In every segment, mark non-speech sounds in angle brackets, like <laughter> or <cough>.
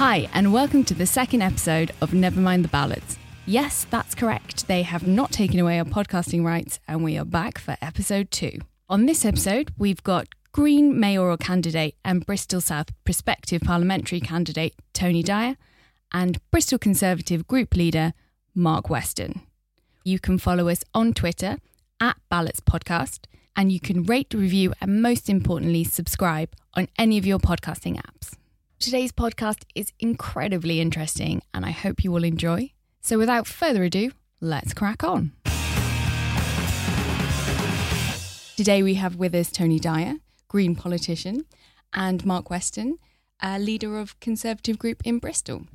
Hi, and welcome to the second episode of Never Mind the Ballots. Yes, that's correct. They have not taken away our podcasting rights, and we are back for episode two. On this episode, we've got Green mayoral candidate and Bristol South prospective parliamentary candidate Tony Dyer and Bristol Conservative group leader Mark Weston. You can follow us on Twitter at Ballots Podcast, and you can rate, review, and most importantly, subscribe on any of your podcasting apps. Today's podcast is incredibly interesting, and I hope you will enjoy. So, without further ado, let's crack on. Today, we have with us Tony Dyer, Green politician, and Mark Weston, a leader of Conservative Group in Bristol.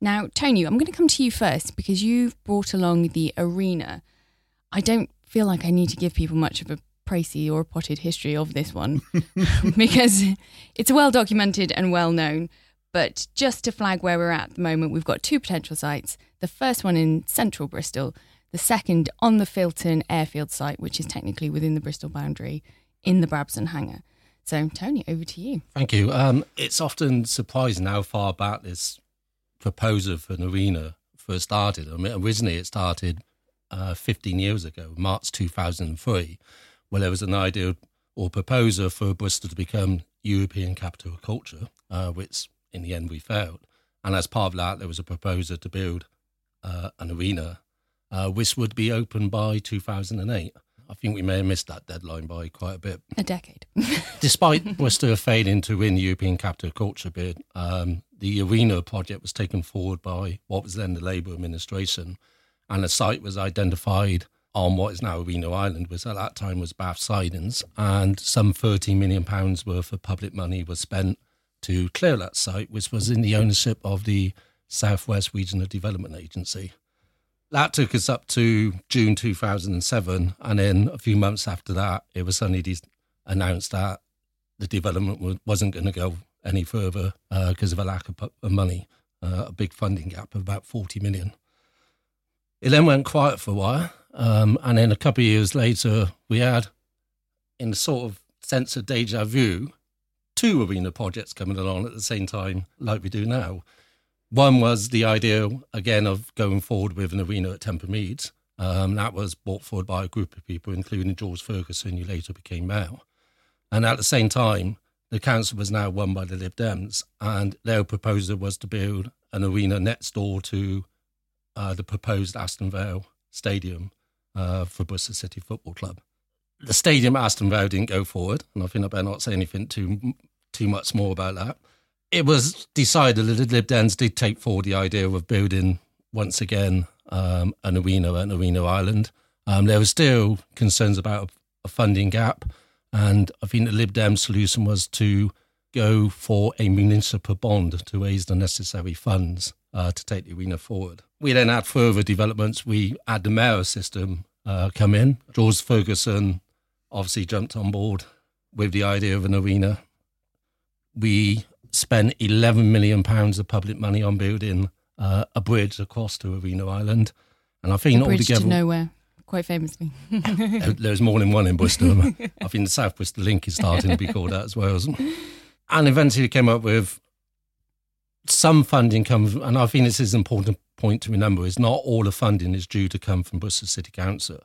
Now, Tony, I'm going to come to you first because you've brought along the arena. I don't feel like I need to give people much of a précis or a potted history of this one <laughs> because it's well documented and well known. But just to flag where we're at, at the moment, we've got two potential sites. The first one in central Bristol, the second on the Filton airfield site, which is technically within the Bristol boundary in the Brabazon hangar. So, Tony, over to you. Thank you. Um, it's often surprising how far back this proposal for an arena first started. I mean, originally it started uh, 15 years ago, March 2003, where there was an idea or proposal for Bristol to become European capital of culture, uh, which in the end we failed. And as part of that, there was a proposal to build uh, an arena, uh, which would be open by 2008. I think we may have missed that deadline by quite a bit. A decade. <laughs> Despite Bristol failing to win the European Capital of Culture bid, um, the arena project was taken forward by what was then the Labour administration, and a site was identified on what is now Arena Island, which at that time was Bath Sidings, and some £13 million worth of public money was spent to clear that site, which was in the ownership of the Southwest Regional Development Agency. That took us up to June 2007. And then a few months after that, it was suddenly announced that the development wasn't going to go any further because uh, of a lack of, of money, uh, a big funding gap of about 40 million. It then went quiet for a while. Um, and then a couple of years later, we had, in a sort of sense of deja vu, two arena projects coming along at the same time, like we do now. One was the idea, again, of going forward with an arena at Temple Meads. Um, that was brought forward by a group of people, including George Ferguson, who later became mayor. And at the same time, the council was now won by the Lib Dems, and their proposal was to build an arena next door to uh, the proposed Ashton Vale Stadium uh, for Bristol City Football Club. The stadium at Ashton Vale didn't go forward, and I think I better not say anything too too much more about that it was decided that the Lib Dems did take forward the idea of building once again um, an arena at arena island. Um, there were still concerns about a funding gap, and I think the Lib Dem solution was to go for a municipal bond to raise the necessary funds uh, to take the arena forward. We then had further developments. We had the mayor system uh, come in. George Ferguson obviously jumped on board with the idea of an arena. We spent 11 million pounds of public money on building uh, a bridge across to Arena Island, and I think a bridge altogether, to nowhere, quite famously. <laughs> there's more than one in Bristol. <laughs> I think the South Bristol Link is starting to be called that as well. And eventually came up with some funding comes, and I think this is an important point to remember: is not all the funding is due to come from Bristol City Council.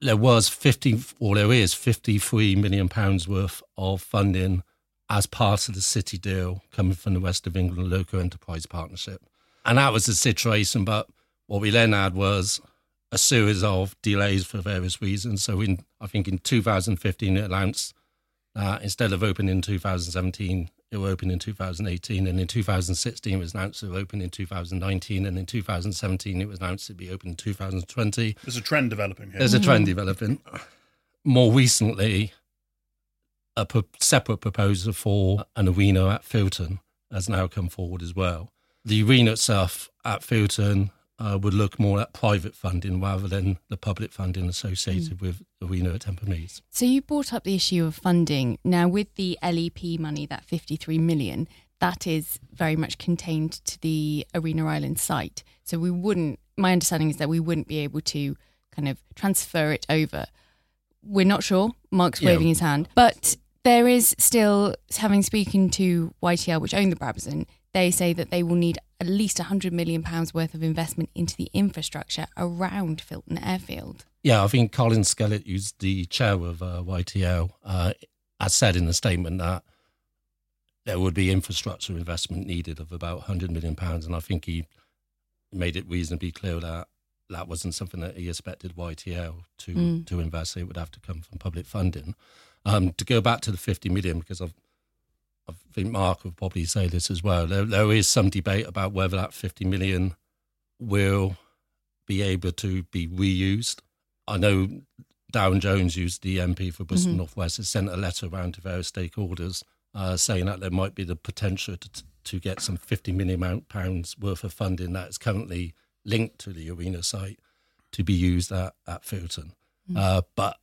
There was 50, or there is 53 million pounds worth of funding as part of the city deal coming from the West of England Local Enterprise Partnership. And that was the situation. But what we then had was a series of delays for various reasons. So in I think in 2015 it announced that instead of opening in 2017, it will open in 2018, and in 2016 it was announced it will open in 2019, and in 2017 it was announced to be open in 2020. There's a trend developing here. There's a mm-hmm. trend developing. More recently, a pro- separate proposal for an arena at Filton has now come forward as well. The arena itself at Filton uh, would look more at private funding rather than the public funding associated mm. with arena at Temple Meads. So you brought up the issue of funding. Now, with the LEP money, that 53 million, that is very much contained to the Arena Island site. So we wouldn't, my understanding is that we wouldn't be able to kind of transfer it over. We're not sure. Mark's waving his hand. But there is still, having spoken to YTL, which own the Brabazon, they say that they will need at least 100 million pounds worth of investment into the infrastructure around Filton Airfield. Yeah, I think Colin Skellett, who's the chair of uh, YTL, uh, has said in the statement that there would be infrastructure investment needed of about 100 million pounds, and I think he made it reasonably clear that that wasn't something that he expected YTL to mm. to invest. It would have to come from public funding. Um, to go back to the 50 million, because I've, I think Mark would probably say this as well. There, there is some debate about whether that 50 million will be able to be reused. I know Darren Jones, who's the MP for Bristol mm-hmm. Northwest, has sent a letter around to various stakeholders uh, saying that there might be the potential to, to get some 50 million pounds worth of funding that is currently linked to the arena site to be used at, at Filton. Mm. Uh, but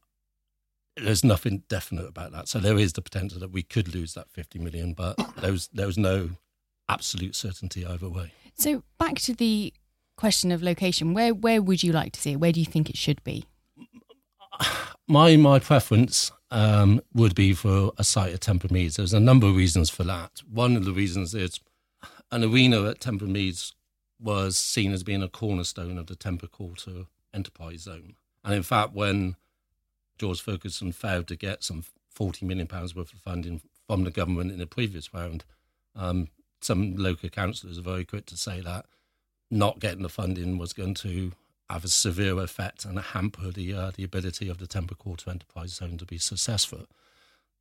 there's nothing definite about that. So there is the potential that we could lose that 50 million, but <coughs> there was, there was no absolute certainty either way. So back to the question of location, where where would you like to see it? Where do you think it should be? <sighs> My my preference um, would be for a site at Temple Meads. There's a number of reasons for that. One of the reasons is an arena at Temple Meads was seen as being a cornerstone of the Temple Quarter enterprise zone. And in fact, when George Ferguson failed to get some £40 million worth of funding from the government in the previous round, um, some local councillors are very quick to say that not getting the funding was going to have a severe effect and hamper the uh, the ability of the Temple Quarter Enterprise Zone to be successful.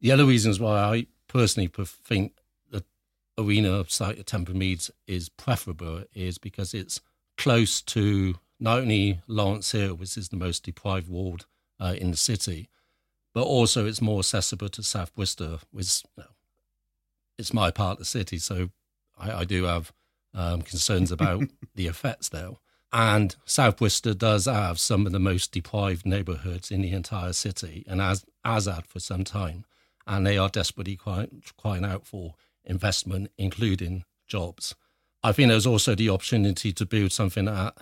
The other reasons why I personally think the arena site at Temple Meads is preferable is because it's close to not only Lawrence Hill, which is the most deprived ward uh, in the city, but also it's more accessible to South Bristol, which you know, it's my part of the city, so I, I do have um, concerns <laughs> about the effects there. And South Bristol does have some of the most deprived neighbourhoods in the entire city, and as as had for some time, and they are desperately crying, crying out for investment, including jobs. I think there's also the opportunity to build something at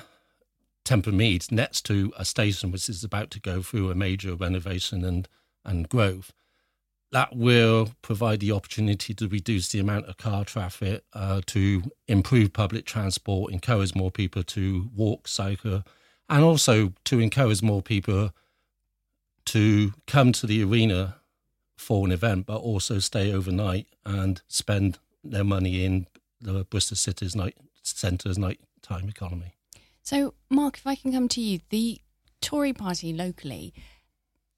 Temple Meads next to a station which is about to go through a major renovation and, and growth that will provide the opportunity to reduce the amount of car traffic, uh, to improve public transport, encourage more people to walk, cycle, and also to encourage more people to come to the arena for an event, but also stay overnight and spend their money in the Bristol City's night centre's nighttime economy. So, Mark, if I can come to you, the Tory party locally,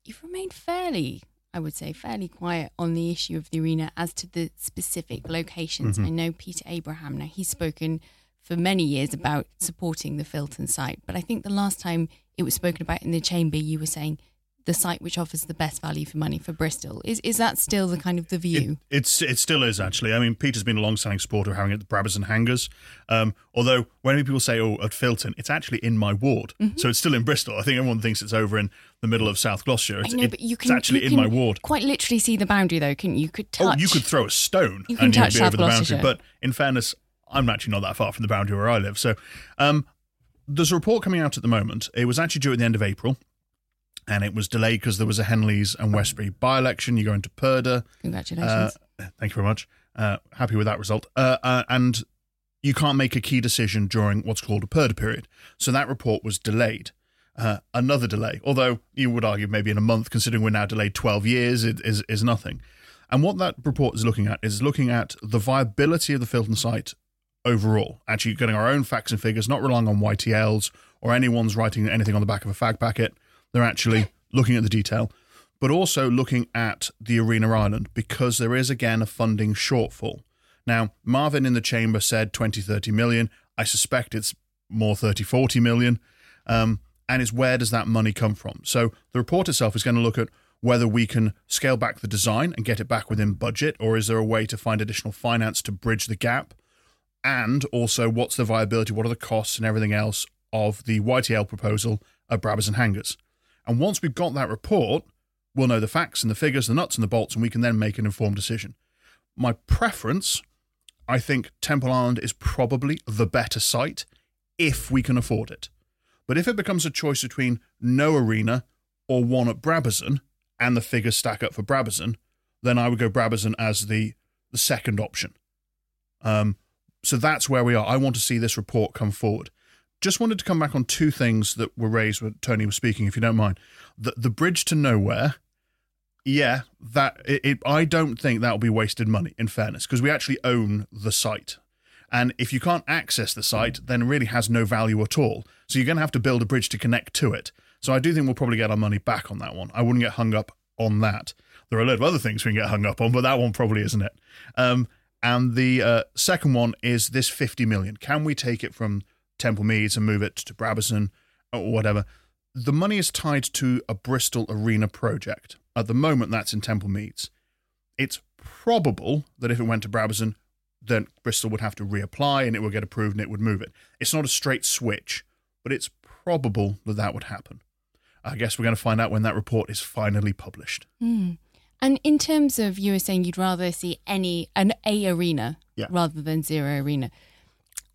you've remained fairly I would say, fairly quiet on the issue of the arena as to the specific locations. Mm-hmm. I know Peter Abraham, now he's spoken for many years about supporting the Filton site, but I think the last time it was spoken about in the chamber, you were saying the site which offers the best value for money for Bristol. Is is that still the kind of the view? It, it's it still is actually. I mean, Peter's been a long-standing supporter of having it at the Brabazon Hangars. Um, although when people say, "Oh, at Filton," it's actually in my ward, mm-hmm. so it's still in Bristol. I think everyone thinks it's over in the middle of South Gloucestershire. It's, know, but you can, it's actually you in my ward. Quite literally see the boundary, though, can you? You could touch. Oh, you could throw a stone you and you'd be over the boundary. But in fairness, I'm actually not that far from the boundary where I live. So um, there's a report coming out at the moment. It was actually due at the end of April and it was delayed because there was a Henleaze and Westbury by election. You go into Purdah. Congratulations. Uh, thank you very much. Uh, happy with that result. Uh, uh, and you can't make a key decision during what's called a Purdah period. So that report was delayed. Uh, another delay, although you would argue maybe in a month, considering we're now delayed 12 years, it is, is nothing. And what that report is looking at is looking at the viability of the Filton site overall, actually getting our own facts and figures, not relying on YTLs or anyone's writing anything on the back of a fag packet they're actually looking at the detail, but also looking at the Arena Island because there is again a funding shortfall. Now, Marvin in the chamber said 20, 30 million. I suspect it's more 30, 40 million. Um, and it's where does that money come from? So the report itself is going to look at whether we can scale back the design and get it back within budget, or is there a way to find additional finance to bridge the gap? And also, what's the viability, what are the costs and everything else of the YTL proposal of Brabazon Hangars? And once we've got that report, we'll know the facts and the figures, the nuts and the bolts, and we can then make an informed decision. My preference, I think Temple Island is probably the better site if we can afford it. But if it becomes a choice between no arena or one at Brabazon, and the figures stack up for Brabazon, then I would go Brabazon as the, the second option. Um, so that's where we are. I want to see this report come forward. Just wanted to come back on two things that were raised when Tony was speaking, if you don't mind. The the bridge to nowhere. Yeah, that it, it I don't think that'll be wasted money. In fairness, because we actually own the site, and if you can't access the site, then it really has no value at all. So you're going to have to build a bridge to connect to it. So I do think we'll probably get our money back on that one. I wouldn't get hung up on that. There are a lot of other things we can get hung up on, but that one probably isn't it. Um, and the uh, second one is this 50 million. Can we take it from Temple Meads and move it to Brabazon or whatever? The money is tied to a Bristol Arena project. At the moment, that's in Temple Meads. It's probable that if it went to Brabazon, then Bristol would have to reapply and it would get approved and it would move it. It's not a straight switch, but it's probable that that would happen. I guess we're going to find out when that report is finally published. Mm. And in terms of you were saying you'd rather see any an A arena Yeah. rather than zero arena.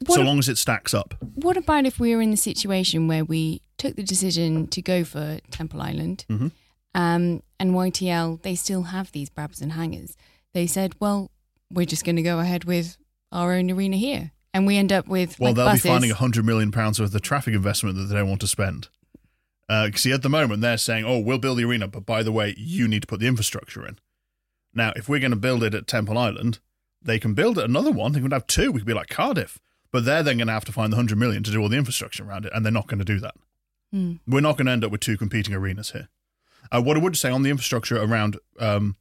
So What, long as it stacks up. what about if we were in the situation where we took the decision to go for Temple Island Mhm. um, and YTL, they still have these Brabazon Hangars. They said, well, we're just going to go ahead with our own arena here. And we end up with Well, like, they'll buses. be finding a hundred million pounds worth of traffic investment that they don't want to spend. Uh, see, at the moment they're saying, "Oh, we'll build the arena, but by the way, you need to put the infrastructure in." Now, if we're going to build it at Temple Island, they can build another one. They could have two. We could be like Cardiff, but they're then going to have to find the hundred million to do all the infrastructure around it, and they're not going to do that. Hmm. We're not going to end up with two competing arenas here. Uh, what I would say on the infrastructure around um,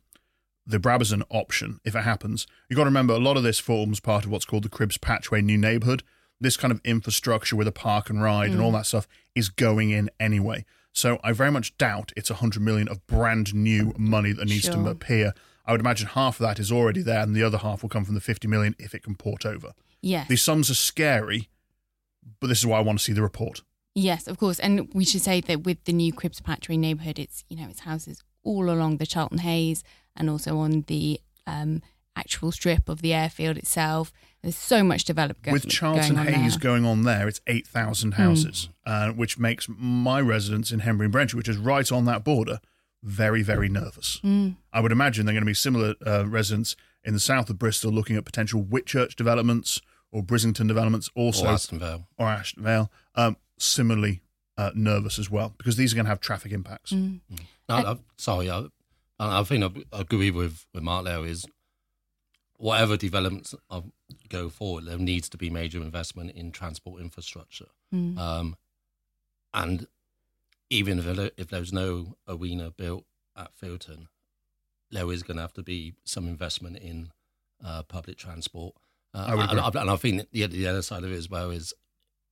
the Brabazon option, if it happens, you've got to remember a lot of this forms part of what's called the Cribbs Patchway New Neighbourhood. This kind of infrastructure with a park and ride and all that stuff is going in anyway. So I very much doubt it's 100 million of brand new money that needs to appear. I would imagine half of that is already there, and the other half will come from the 50 million if it can port over. Yes. These sums are scary, but this is why I want to see the report. Yes, of course. And we should say that with the new Cribbs Patchway neighbourhood, it's you know it's houses all along the Charlton Hayes and also on the um, actual strip of the airfield itself. There's so much development with Charlton going on Hayes there. going on there, it's 8,000 houses, uh, which makes my residence in Henbury and which is right on that border, very, very nervous. Mm. I would imagine they're going to be similar uh, residents in the south of Bristol looking at potential Whitchurch developments or Brislington developments, also, or Aston Vale. or Ashton Vale, um, similarly uh, nervous as well, because these are going to have traffic impacts. Mm. No, I- I, sorry, I, I think I agree with, with Mark there is whatever developments of, go forward, there needs to be major investment in transport infrastructure. Mm. Um, and even if, if there's no arena built at Filton, there is going to have to be some investment in uh, public transport. Uh, I would and, agree. and I think the, the other side of it as well is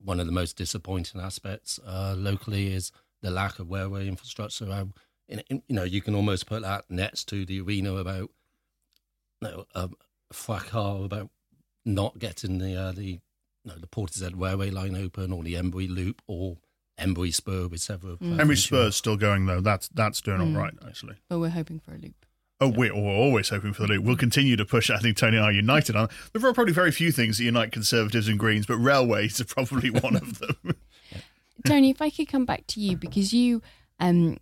one of the most disappointing aspects uh, locally is the lack of railway infrastructure. Um, in, in, you know, you can almost put that next to the arena about you know, um, fracas about not getting the uh, the you know, the Portishead railway line open or the Henbury Loop or Henbury Spur with several. Mm. Henbury Spurs still going though. That's that's doing Mm. all right actually. But we're hoping for a loop. Oh, we're, we're always hoping for the loop. We'll continue to push. I think Tony and I are united on. There are probably very few things that unite Conservatives and Greens, but railways are probably one of them. <laughs> Tony, if I could come back to you because you um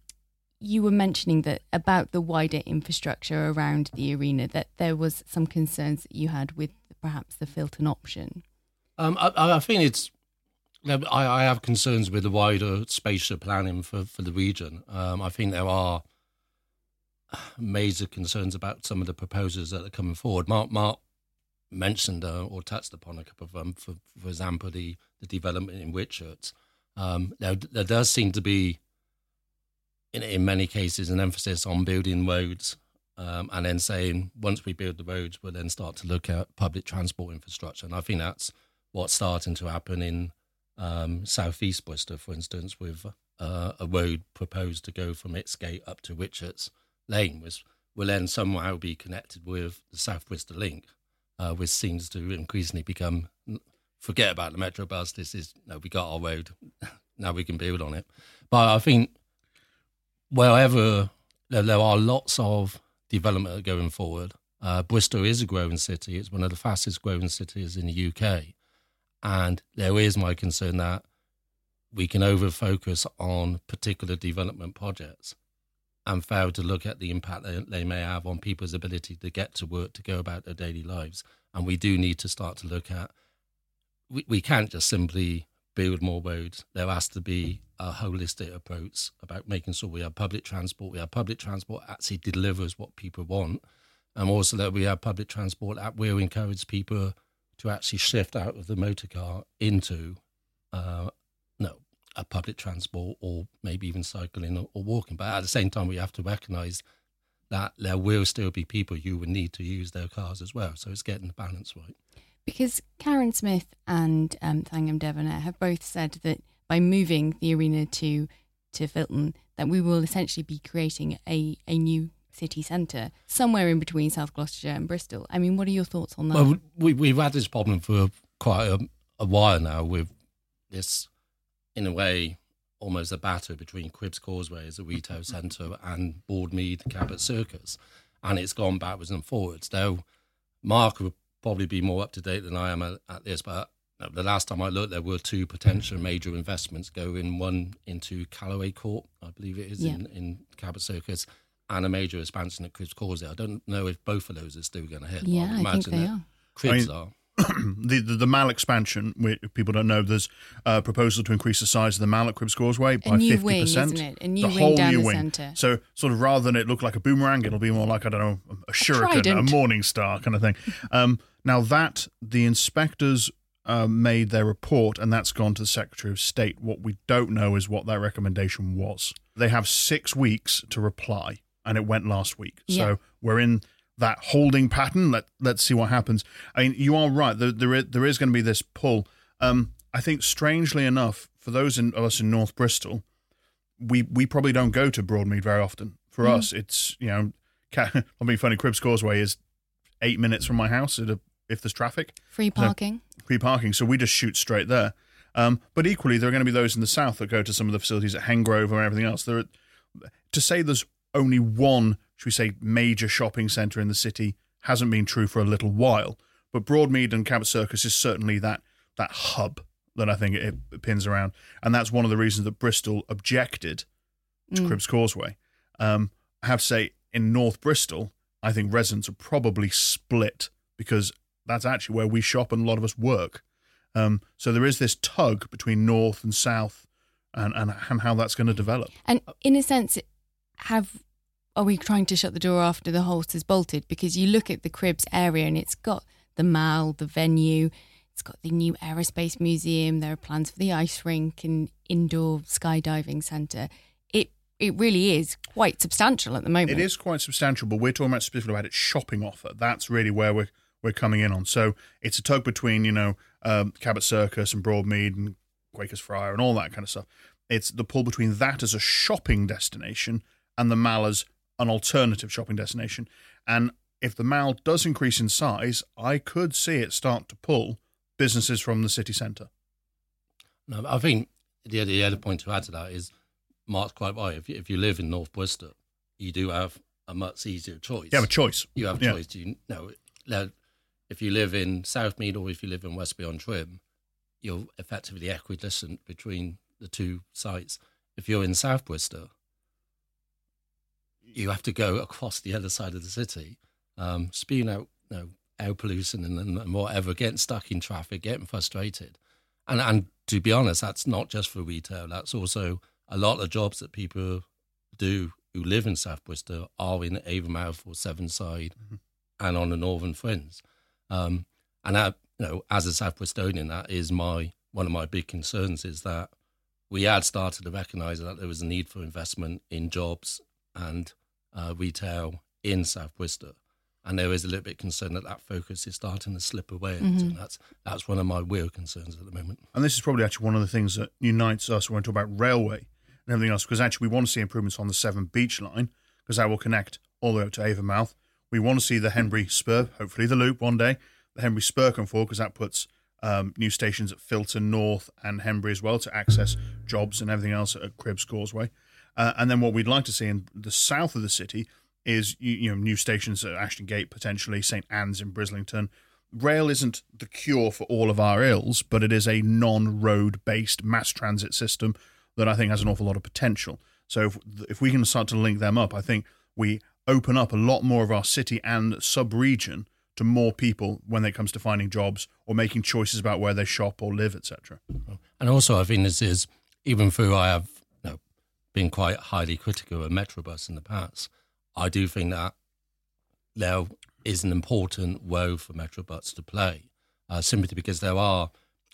you were mentioning that about the wider infrastructure around the arena that there was some concerns that you had with perhaps the Filton option. Um, I, I think it's. I, I have concerns with the wider spatial planning for, for the region. Um, I think there are major concerns about some of the proposals that are coming forward. Mark, Mark mentioned uh, or touched upon a couple of them. For, for example, the, the development in Whitchurch. Um, there, there does seem to be, in, in many cases, an emphasis on building roads um, and then saying once we build the roads, we'll then start to look at public transport infrastructure. And I think that's what's starting to happen in um, southeast Bristol, for instance, with uh, a road proposed to go from Hicks Gate up to Whitchurch Lane, which will then somehow be connected with the South Bristol Link, uh, which seems to increasingly become forget about the Metro bus. This is no, we got our road. <laughs> now we can build on it. But I think wherever there, there are lots of development going forward, uh, Bristol is a growing city. It's one of the fastest growing cities in the UK. And there is my concern that we can over focus on particular development projects and fail to look at the impact they, they may have on people's ability to get to work, to go about their daily lives. And we do need to start to look at we, we can't just simply build more roads. There has to be a holistic approach about making sure we have public transport. We have public transport that actually delivers what people want, and also that we have public transport that will encourage people to actually shift out of the motor car into uh, a public transport or maybe even cycling or, or walking. But at the same time, we have to recognise that there will still be people who will need to use their cars as well. So it's getting the balance right. Because Karin Smyth and um, Thangam Debbonaire have both said that by moving the arena to to Filton, that we will essentially be creating a, a new city centre somewhere in between South Gloucestershire and Bristol. I mean, what are your thoughts on that? Well, we, we've had this problem for quite a, a while now with this, in a way, almost a battle between Cribbs Causeway as a retail <laughs> centre and Broadmead Cabot Circus. And it's gone backwards and forwards. Now, Mark would probably be more up to date than I am at, at this, but the last time I looked, there were two potential mm. major investments going one into Callowhill Court, I believe it is, Yeah. in, in Cabot Circus, and a major expansion at Cribbs Causeway. I don't know if both of those are still going to hit. but yeah, would I think they that are. Cribbs I are. <clears throat> the, the the Mall expansion. Which if people don't know, there's a proposal to increase the size of the Mall at Cribbs Causeway by A new fifty wing, percent. isn't it? A new the wing whole down new the wing. centre. So sort of rather than it look like a boomerang, it'll be more like I don't know a shuriken, a, trident. morning star kind of thing. Um, now that the inspectors uh, made their report and that's gone to the Secretary of State. What we don't know is what that recommendation was. They have six weeks to reply, and it went last week. Yeah. So we're in that holding pattern. Let Let's see what happens. I mean, you are right. There, there is, there is going to be this pull. Um, I think, strangely enough, for those in, of us in North Bristol, we we probably don't go to Broadmead very often. For Mm. us, it's you know, <laughs> I'll be funny. Cribbs Causeway is eight minutes from my house a, if there's traffic Free parking. free parking, so we just shoot straight there. Um, but equally, there are going to be those in the south that go to some of the facilities at Hengrove or everything else. There, are, to say there's only one, should we say, major shopping centre in the city hasn't been true for a little while. But Broadmead and Cabot Circus is certainly that that hub that I think it, it pins around, and that's one of the reasons that Bristol objected to Mm. Cribbs Causeway. Um, I have to say, in North Bristol, I think residents are probably split because that's actually where we shop and a lot of us work. Um, so there is this tug between North and South, and and, and how that's going to develop. And in a sense, have are we trying to shut the door after the horse is bolted? Because you look at the Cribbs area and it's got the mall, the venue, it's got the new aerospace museum. There are plans for the ice rink and indoor skydiving centre. It it really is quite substantial at the moment. It is quite substantial, but we're talking about specifically about its shopping offer. That's really where we're we're coming in on. So it's a tug between you know um, Cabot Circus and Broadmead and Quakers Friar and all that kind of stuff. It's the pull between that as a shopping destination and the Mall as an alternative shopping destination. And if the Mall does increase in size, I could see it start to pull businesses from the city centre. No, I think the, the other point to add to that is Mark's quite right. If you, if you live in North Bristol, you do have a much easier choice. You have a choice. You have a Yeah. choice. You know, if you live in Southmead or if you live in Westbury on Trym, you're effectively equidistant between the two sites. If you're in South Bristol, you have to go across the other side of the city, um, spewing out you know, air pollution and, and, whatever, getting stuck in traffic, getting frustrated. And and to be honest, that's not just for retail. That's also a lot of jobs that people do who live in South Bristol are in Avonmouth or Severnside and on the Northern Fringe. Um, and that, you know, as a South Bristolian, that is my one of my big concerns is that we had started to recognise that there was a need for investment in jobs and uh, retail in South Bristol. And there is a little bit concerned that that focus is starting to slip away. And that's that's one of my real concerns at the moment. And this is probably actually one of the things that unites us when we talk about railway and everything else, because actually we want to see improvements on the Severn Beach line, because that will connect all the way up to Avonmouth. We want to see the Henbury Spur, hopefully the loop one day, the Henbury Spur come forward, because that puts um, new stations at Filton North and Henbury as well to access jobs and everything else at Cribbs Causeway. Uh, and then what we'd like to see in the south of the city is you, you know new stations at Ashton Gate potentially, St Anne's in Brislington. Rail isn't the cure for all of our ills, but it is a non-road based mass transit system that I think has an awful lot of potential. So if, if we can start to link them up, I think we open up a lot more of our city and sub-region to more people when it comes to finding jobs or making choices about where they shop or live, etc. And also, I think this is even though I have been quite highly critical of Metrobus in the past, I do think that there is an important role for Metrobus to play, uh, simply because there are,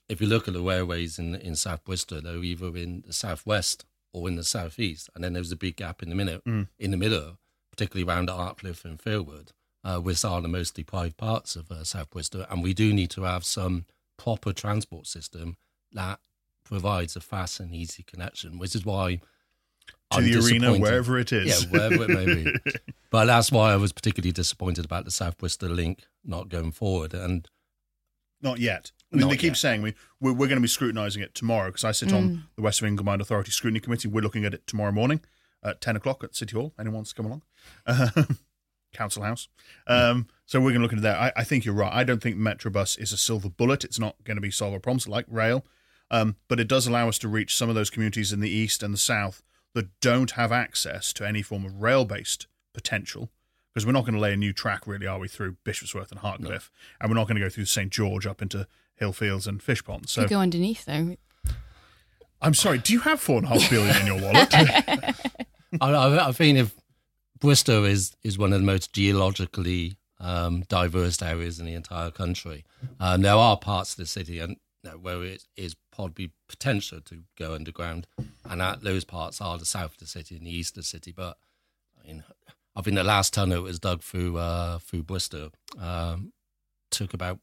if you look at the railways in in South Bristol, they're either in the southwest or in the southeast, and then there's a big gap in the middle, Mm. in the middle, particularly around Hartcliffe and Withywood, uh, which are the most deprived parts of uh, South Bristol, and we do need to have some proper transport system that provides a fast and easy connection, which is why To I'm the arena, wherever it is. yeah, wherever it may be. <laughs> But that's why I was particularly disappointed about the South Bristol link not going forward. And Not yet. I mean, Not they keep yet. saying we, we're, we're going to be scrutinising it tomorrow because I sit on the West of England Combined Authority Scrutiny Committee. We're looking at it tomorrow morning at 10 o'clock at City Hall. Anyone wants to come along? Um, <laughs> Council House. Um, so we're going to look into that. I, I think you're right. I don't think Metrobus is a silver bullet. It's not going to be solve our problems like rail. Um, but it does allow us to reach some of those communities in the east and the south that don't have access to any form of rail based potential. Because we're not going to lay a new track, really, are we, through Bishopsworth and Hartcliffe? And we're not going to go through St. George up into Hillfields and Fishpond. So You go underneath though. I'm sorry, do you have four and a half billion in your wallet? <laughs> I, I, I think if Bristol is, is one of the most geologically um, diverse areas in the entire country, um, there are parts of the city and you know, where it is probably potential to go underground, and that, those parts are the south of the city and the east of the city. But I mean, I think the last tunnel that was dug through uh, through Bristol um, took about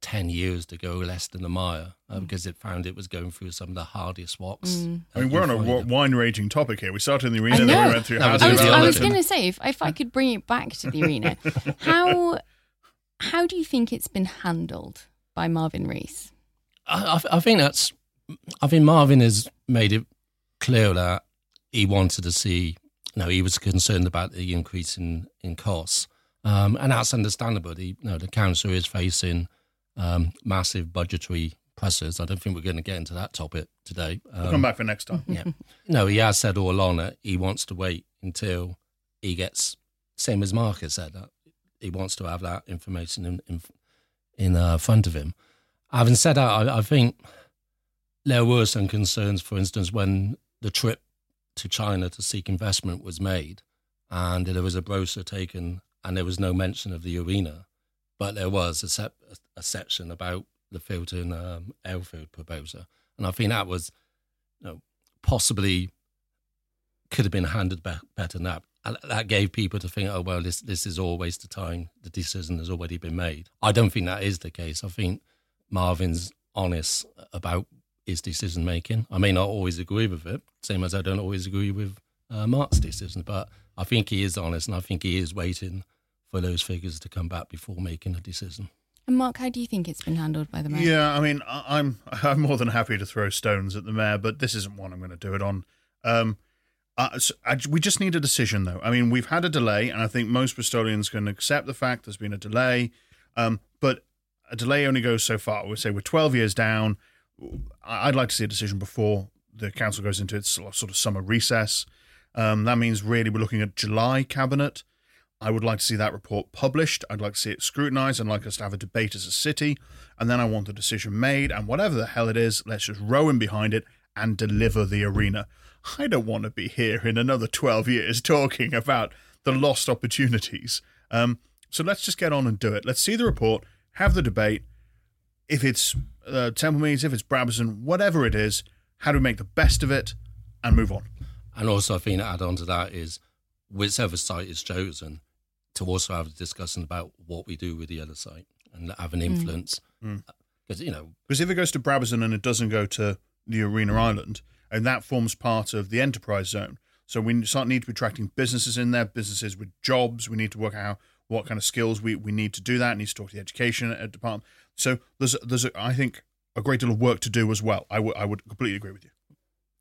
ten years to go less than a mile uh, because it found it was going through some of the hardest rocks. Mm. I mean, we're on a wine raging topic here. We started in the arena, I then we know. went through No, I was, I was going to say if, if I could bring it back to the arena, <laughs> how how do you think it's been handled by Marvin Rees? I, I, I think that's. I think Marvin has made it clear that he wanted to see. You know, he was concerned about the increase in in costs, um, and that's understandable. The, you know, the council is facing um, massive budgetary pressures. I don't think we're going to get into that topic today. Um, We'll come back for next time. yeah. No, he has said all along that he wants to wait until he gets, same as Mark has said, that he wants to have that information in in, in uh, front of him. Having said that, I, I think there were some concerns, for instance, when the trip to China to seek investment was made and there was a brochure taken and there was no mention of the arena, but there was a, sep- a section about the Filton um, airfield proposal. And I think that was you know, possibly could have been handled be- better than that. And that gave people to think, oh, well, this, this is all a waste of time. The decision has already been made. I don't think that is the case. I think Marvin's honest about his decision making. I may not always agree with it, same as I don't always agree with uh, Mark's decision, but I think he is honest and I think he is waiting for those figures to come back before making a decision. And Mark, how do you think it's been handled by the mayor? Yeah, I mean, I- I'm I'm more than happy to throw stones at the mayor, but this isn't one I'm going to do it on. Um, uh, so I, we just need a decision, though. I mean, we've had a delay, and I think most Bristolians can accept the fact there's been a delay. Um, but a delay only goes so far. We say we're 12 years down. I'd like to see a decision before the council goes into its sort of summer recess. Um, that means really we're looking at July cabinet. I would like to see that report published. I'd like to see it scrutinised. I'd like us to have a debate as a city. And then I want a decision made. And whatever the hell it is, let's just row in behind it and deliver the arena. I don't want to be here in another 12 years talking about the lost opportunities. Um, so let's just get on and do it. Let's see the report, have the debate. If it's uh, Temple Meads, if it's Brabazon, whatever it is, how do we make the best of it and move on? And also, I think to add on to that is whichever site is chosen, to also have a discussion about what we do with the other site and have an influence. Mm. Because, you know, Because if it goes to Brabazon and it doesn't go to the Arena Island, and that forms part of the enterprise zone. So we start need to be attracting businesses in there, businesses with jobs. We need to work out what kind of skills we, we need to do that. It needs to talk to the education uh, department. So there's there's a, I think a great deal of work to do as well. I would I would completely agree with you.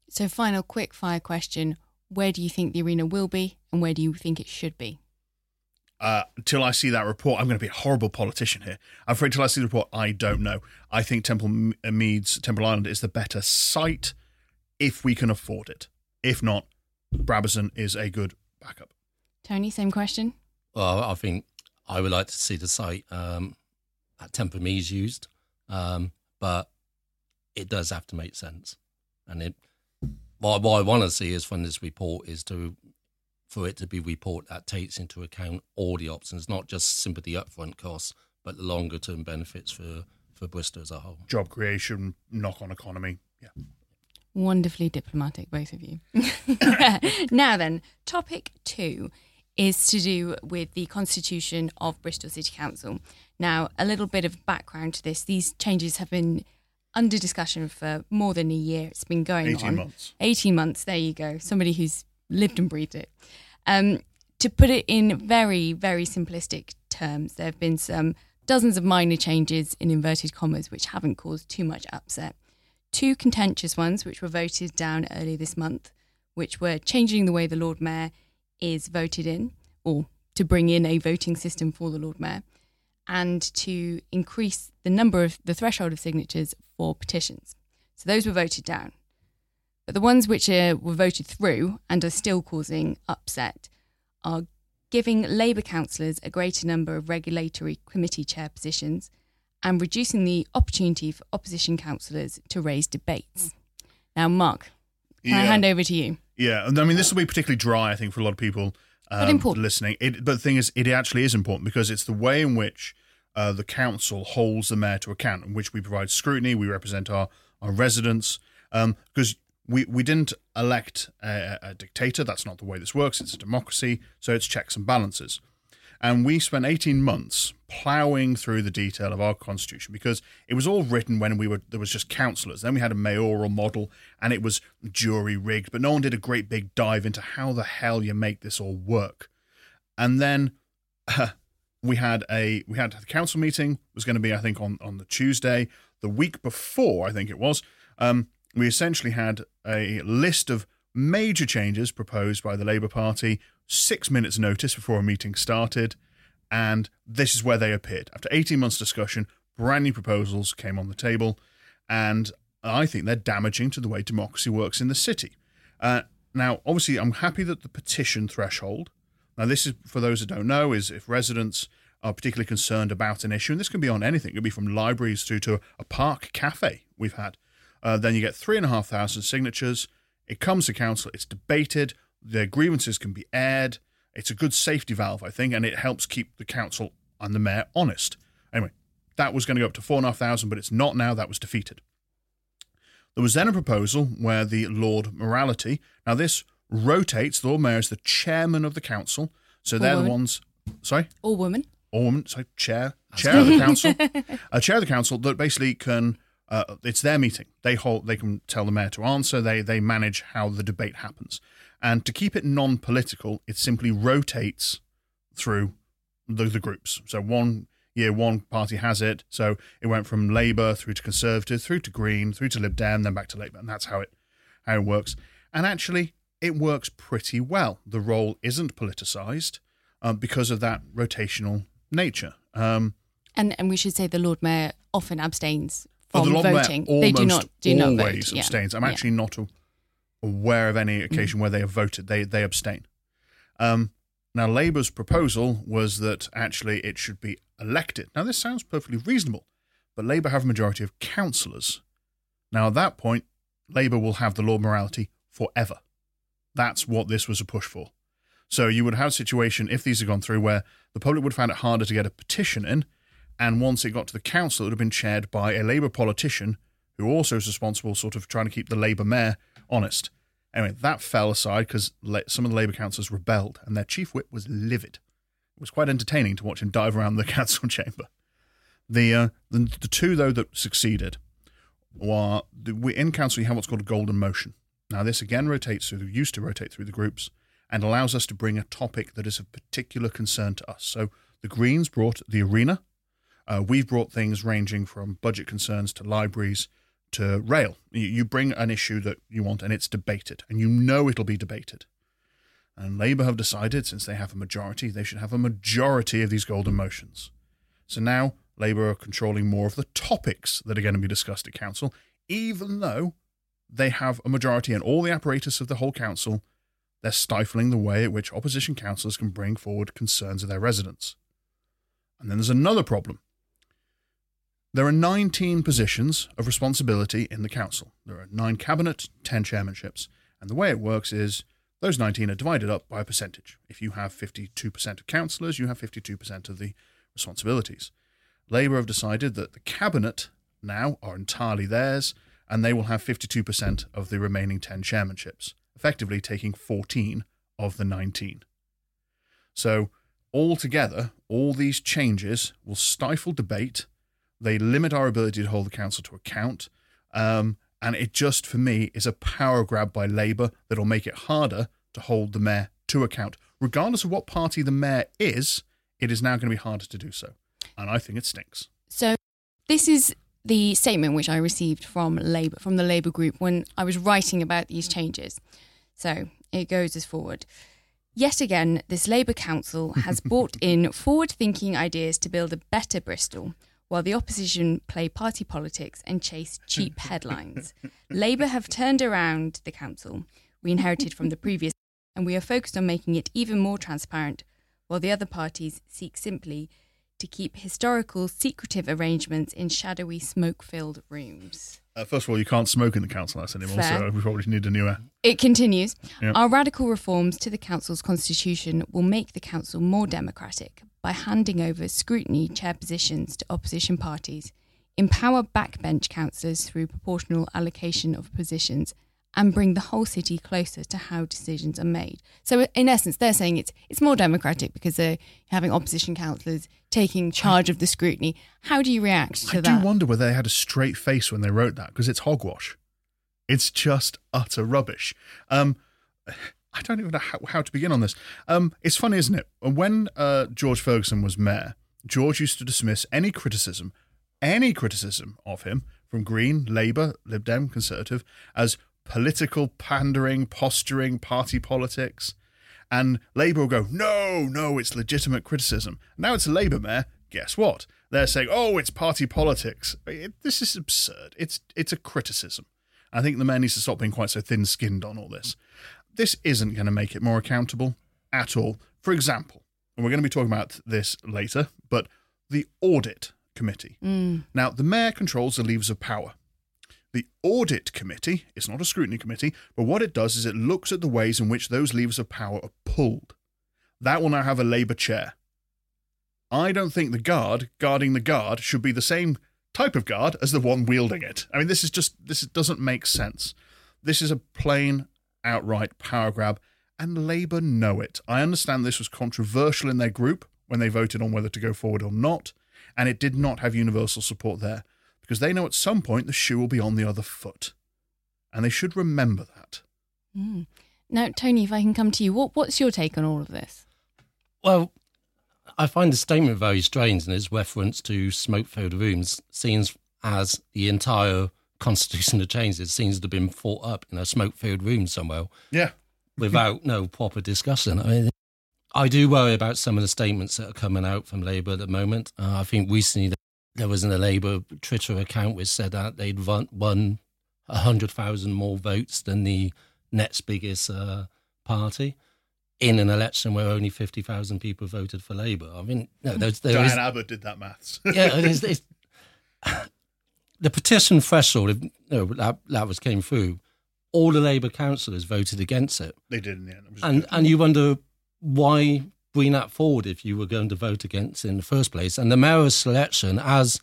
So, final quick fire question Where do you think the arena will be and where do you think it should be? uh, till I see that report, I'm going to be a horrible politician here. I'm afraid until I see the report, I don't know. I think Temple uh, Meads, Temple Island is the better site if we can afford it. If not, Brabazon is a good backup. Tony, same question. well, I think I would like to see the site um, at Temple Meads used, um, but it does have to make sense. And it, what, what I want to see is from this report is to for it to be report that takes into account all the options, not just simply the upfront costs, but the longer term benefits for for Bristol as a whole. Job creation, knock on economy. Yeah. Wonderfully diplomatic, both of you. <laughs> <laughs> now, then, topic two is to do with the constitution of Bristol City Council. Now, a little bit of background to this these changes have been under discussion for more than a year. It's been going 18 on. months. 18 months, there you go. Somebody who's lived and breathed it. Um, to put it in very, very simplistic terms, there have been some dozens of minor changes in inverted commas which haven't caused too much upset. Two contentious ones, which were voted down earlier this month, which were changing the way the Lord Mayor is voted in, or to bring in a voting system for the Lord Mayor, and to increase the number of the threshold of signatures for petitions. So those were voted down. But the ones which are, were voted through and are still causing upset are giving Labour councillors a greater number of regulatory committee chair positions and reducing the opportunity for opposition councillors to raise debates. Now, Mark, can I hand over to you? Yeah, I mean this will be particularly dry, I think, for a lot of people um, important. listening. It, but the thing is, it actually is important because it's the way in which uh, the council holds the mayor to account, in which we provide scrutiny, we represent our our residents, because we we didn't elect a, a dictator. That's not the way this works. It's a democracy, so it's checks and balances. And we spent 18 months ploughing through the detail of our constitution because it was all written when we were there was just councillors. Then we had a mayoral model and it was jury rigged, but no one did a great big dive into how the hell you make this all work. And then <laughs> we had a we had the council meeting was going to be I think on on the Tuesday the week before I think it was. Um, we essentially had a list of major changes proposed by the Labour Party, six minutes notice before a meeting started, and this is where they appeared. After 18 months discussion, brand new proposals came on the table, and I think they're damaging to the way democracy works in the city. Uh, now, obviously, I'm happy that the petition threshold. Now, this is for those that don't know, is if residents are particularly concerned about an issue, and this can be on anything. It could be from libraries through to a park cafe we've had. Uh, then you get three and a half thousand signatures. It comes to council. It's debated. The grievances can be aired. It's a good safety valve, I think, and it helps keep the council and the mayor honest. Anyway, that was going to go up to four and a half thousand, but it's not now. That was defeated. There was then a proposal where the Lord Mayoralty. Now this rotates. The Lord Mayor is the chairman of the council, so they're the ones. Sorry Or woman? or woman, sorry, chair, chair of the council, <laughs> a chair of the council that basically can. Uh, it's their meeting. They hold. They can tell the mayor to answer. They they manage how the debate happens, and to keep it non-political, it simply rotates through the, the groups. So one year, one party has it. So it went from Labour through to Conservative, through to Green, through to Lib Dem, then back to Labour, and that's how it how it works. And actually, it works pretty well. The role isn't politicised um, because of that rotational nature. Um, And and we should say the Lord Mayor often abstains from the Lord Mayor voting. They do not do not always vote. Yeah. abstains. I'm Yeah. actually not a- aware of any occasion where they have voted. They they abstain. Um, now, Labour's proposal was that actually it should be elected. Now, this sounds perfectly reasonable, but Labour have a majority of councillors. Now, at that point, Labour will have the Lord Mayoralty forever. That's what this was a push for. So you would have a situation, if these had gone through, where the public would have found it harder to get a petition in, and once it got to the council, it would have been chaired by a Labour politician who also is responsible, sort of trying to keep the Labour mayor honest. Anyway, that fell aside because some of the Labour councillors rebelled, and their chief whip was livid. It was quite entertaining to watch him dive around the <laughs> council chamber. The uh, the, the two though that succeeded were the, we, in council you have what's called a golden motion. Now this again rotates through, used to rotate through the groups, and allows us to bring a topic that is of particular concern to us. So the Greens brought the arena. Uh, we've brought things ranging from budget concerns to libraries to rail. You, bring an issue that you want, and it's debated, and you know it'll be debated. And Labour have decided, since they have a majority, they should have a majority of these golden motions. So now Labour are controlling more of the topics that are going to be discussed at council, even though they have a majority and all the apparatus of the whole council. They're stifling the way at which opposition councillors can bring forward concerns of their residents. And then there's another problem. There are 19 positions of responsibility in the council. There are nine cabinet, 10 chairmanships. And the way it works is those 19 are divided up by a percentage. If you have 52% of councillors, you have 52% of the responsibilities. Labour have decided that the cabinet now are entirely theirs, and they will have 52% of the remaining 10 chairmanships, effectively taking 14 of the 19. So, altogether, all these changes will stifle debate. They limit our ability to hold the council to account. Um, and it just, for me, is a power grab by Labour that'll make it harder to hold the mayor to account. Regardless of what party the mayor is, it is now going to be harder to do so. And I think it stinks. So, this is the statement which I received from Labour from the Labour group when I was writing about these changes. So it goes as forward. Yet again, this Labour Council has <laughs> brought in forward thinking ideas to build a better Bristol, while the opposition play party politics and chase cheap <laughs> headlines. Labour have turned around the council we inherited from the previous, and we are focused on making it even more transparent, while the other parties seek simply to keep historical, secretive arrangements in shadowy, smoke filled rooms. Uh, first of all, you can't smoke in the council house anymore, Fair. so we probably need a new air. It continues. Yep. Our radical reforms to the council's constitution will make the council more democratic by handing over scrutiny chair positions to opposition parties, empower backbench councillors through proportional allocation of positions, and bring the whole city closer to how decisions are made. So, in essence, they're saying it's it's more democratic because they're having opposition councillors taking charge of the scrutiny. How do you react to I that? I do wonder whether they had a straight face when they wrote that because it's hogwash. It's just utter rubbish. Um, <sighs> I don't even know how, how to begin on this. Um, it's funny, isn't it? When uh, George Ferguson was mayor, George used to dismiss any criticism, any criticism of him from Green, Labour, Lib Dem, Conservative, as political pandering, posturing, party politics. And Labour will go, no, no, it's legitimate criticism. Now it's a Labour mayor. Guess what? They're saying, oh, it's party politics. It, this is absurd. It's it's a criticism. I think the mayor needs to stop being quite so thin-skinned on all this. This isn't going to make it more accountable at all. For example, and we're going to be talking about this later, but the audit committee. Mm. Now, the mayor controls the levers of power. The audit committee is not a scrutiny committee, but what it does is it looks at the ways in which those levers of power are pulled. That will now have a Labour chair. I don't think the guard guarding the guard should be the same type of guard as the one wielding it. I mean, this is just, this doesn't make sense. This is a plain, outright power grab, and Labour know it. I understand this was controversial in their group when they voted on whether to go forward or not, and it did not have universal support there because they know at some point the shoe will be on the other foot. And they should remember that. Mm. Now, Tony, if I can come to you, what, what's your take on all of this? Well, I find the statement very strange in its reference to smoke-filled rooms, seems as the entire constitution <laughs> of change. changes seems to have been fought up in a smoke-filled room somewhere Yeah. <laughs> without no proper discussion. I mean, I do worry about some of the statements that are coming out from Labour at the moment. Uh, I think recently there was a Labour Twitter account which said that they'd won, won 100,000 more votes than the next biggest uh, party in an election where only 50,000 people voted for Labour. I mean, no, there's, there Diane is, Abbott did that maths. <laughs> yeah, it is, it's, <laughs> the petition threshold, if, you know, that, that was came through, all the Labour councillors voted against it. they did in the end. And and you wonder why bring that forward if you were going to vote against in the first place. And the mayor's selection, as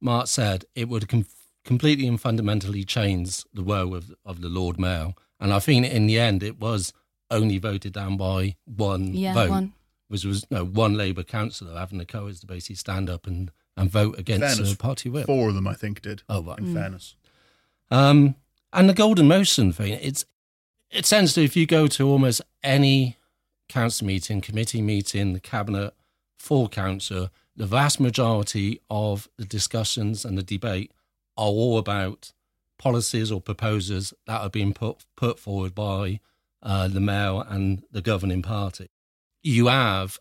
Mark said, it would com- completely and fundamentally change the role of, of the Lord Mayor. And I think in the end, it was only voted down by one Yeah, vote, one. which was no, one Labour councillor having the courage to basically stand up and, and vote against Fairness, the party whip. Four of them, I think, did. Oh, right. In fairness. Um, and the golden motion thing, it's essentially if you go to almost any council meeting, committee meeting, the cabinet, full council, the vast majority of the discussions and the debate are all about policies or proposals that are being put put forward by uh, the mayor and the governing party. You have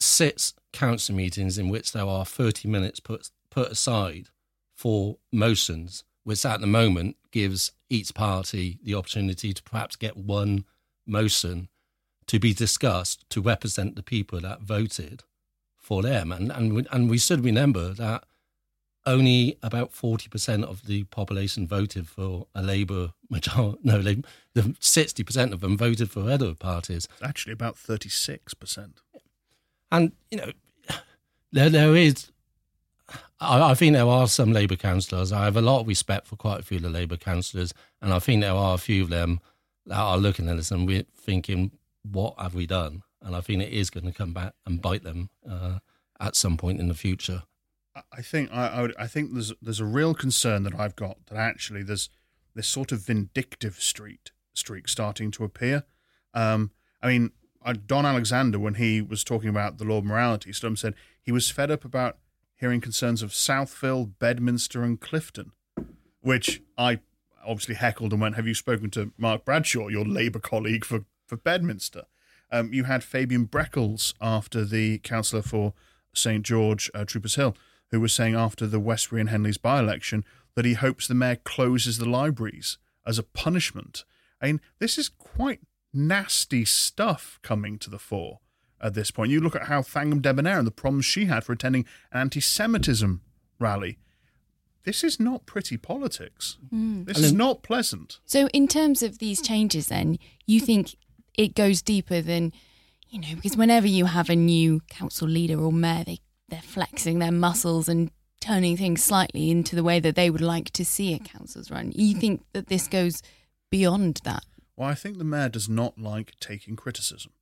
six council meetings in which there are 30 minutes put put aside for motions, which at the moment gives each party the opportunity to perhaps get one motion to be discussed to represent the people that voted for them. And and we, and we should remember that only about forty percent of the population voted for a Labour majority. <laughs> No, they, the sixty percent of them voted for other parties. Actually, about thirty six percent. And you know, there there is. I, I think there are some Labour councillors. I have a lot of respect for quite a few of the Labour councillors, and I think there are a few of them that are looking at this and we're thinking, "What have we done?" And I think it is going to come back and bite them uh, at some point in the future. I think I, I, would, I think there's there's a real concern that I've got that actually there's this sort of vindictive streak streak starting to appear. Um, I mean, uh, Don Alexander, when he was talking about the Lord Mayoralty, Stum said he was fed up about hearing concerns of Southville, Bedminster, and Clifton, which I obviously heckled and went, "Have you spoken to Mark Bradshaw, your Labour colleague for for Bedminster?" Um, you had Fabian Breckels after the councillor for St George, uh, Troopers Hill, who was saying after the Westbury and Henleaze by election that he hopes the mayor closes the libraries as a punishment. I mean, this is quite nasty stuff coming to the fore at this point. You look at how Thangam Debbonaire and the problems she had for attending an anti Semitism rally. This is not pretty politics. Mm. This is not pleasant. So, in terms of these changes, then, you think it goes deeper than, you know, because whenever you have a new council leader or mayor, they they're flexing their muscles and turning things slightly into the way that they would like to see a council's run. You think that this goes beyond that? Well, I think the mayor does not like taking criticism.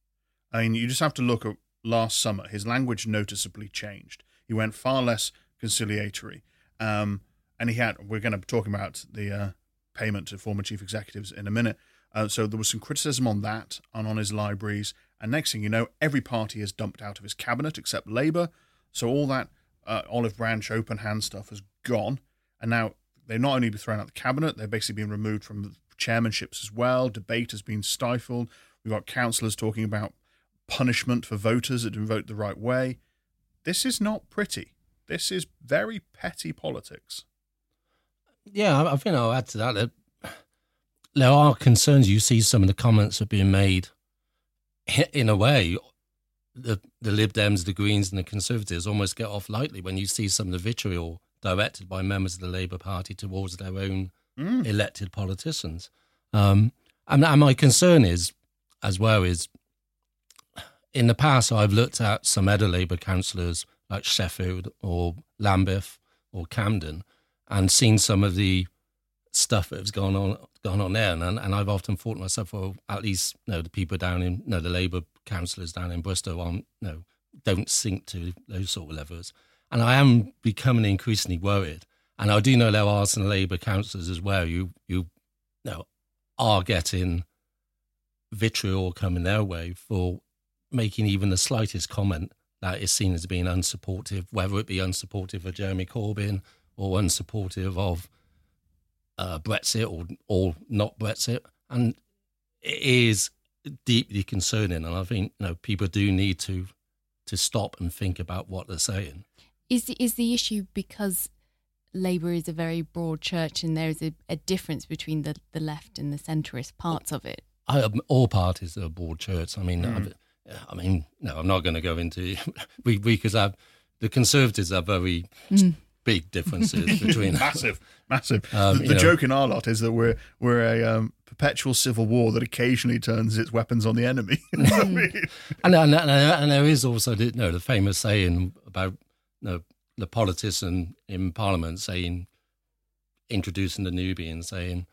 I mean, you just have to look at last summer. His language noticeably changed. He went far less conciliatory. Um, and he had, we're going to be talking about the uh, payment to former chief executives in a minute. Uh, so there was some criticism on that and on his libraries. And next thing you know, every party is dumped out of his cabinet except Labour. So all that uh, olive branch open hand stuff has gone, and now they've not only been thrown out of the cabinet, they're basically being removed from chairmanships as well. Debate has been stifled. We've got councillors talking about punishment for voters that didn't vote the right way. This is not pretty. This is very petty politics. Yeah, I think I'll add to that. There are concerns. You see some of the comments that are being made in a way the the Lib Dems, the Greens, and the Conservatives almost get off lightly when you see some of the vitriol directed by members of the Labour Party towards their own mm. elected politicians. Um, and, and my concern is, as well, is in the past I've looked at some other Labour councillors like Sheffield or Lambeth or Camden and seen some of the stuff that has gone on gone on there, and, and I've often thought to myself, well, at least you know the people down in you know the Labour councillors down in Bristol aren't you know don't sink to those sort of levels, and I am becoming increasingly worried. And I do know there are some Labour councillors as well. You you, you know are getting vitriol coming their way for making even the slightest comment that is seen as being unsupportive, whether it be unsupportive of Jeremy Corbyn or unsupportive of uh, Brexit or or not Brexit, and it is deeply concerning. And I think you know people do need to to stop and think about what they're saying. Is the, is the issue because Labour is a very broad church and there is a, a difference between the, the left and the centrist parts of it? I, um, all parties are broad church. I mean, mm. I mean, no, I'm not going to go into <laughs> we because the Conservatives are very mm big differences <laughs> between massive, massive. Um, the, the joke in our lot is that we're we're a um, perpetual civil war that occasionally turns its weapons on the enemy. <laughs> and, and, and, and, there is also the, you know, the famous saying about you know, the politician in Parliament saying, introducing the newbie and saying,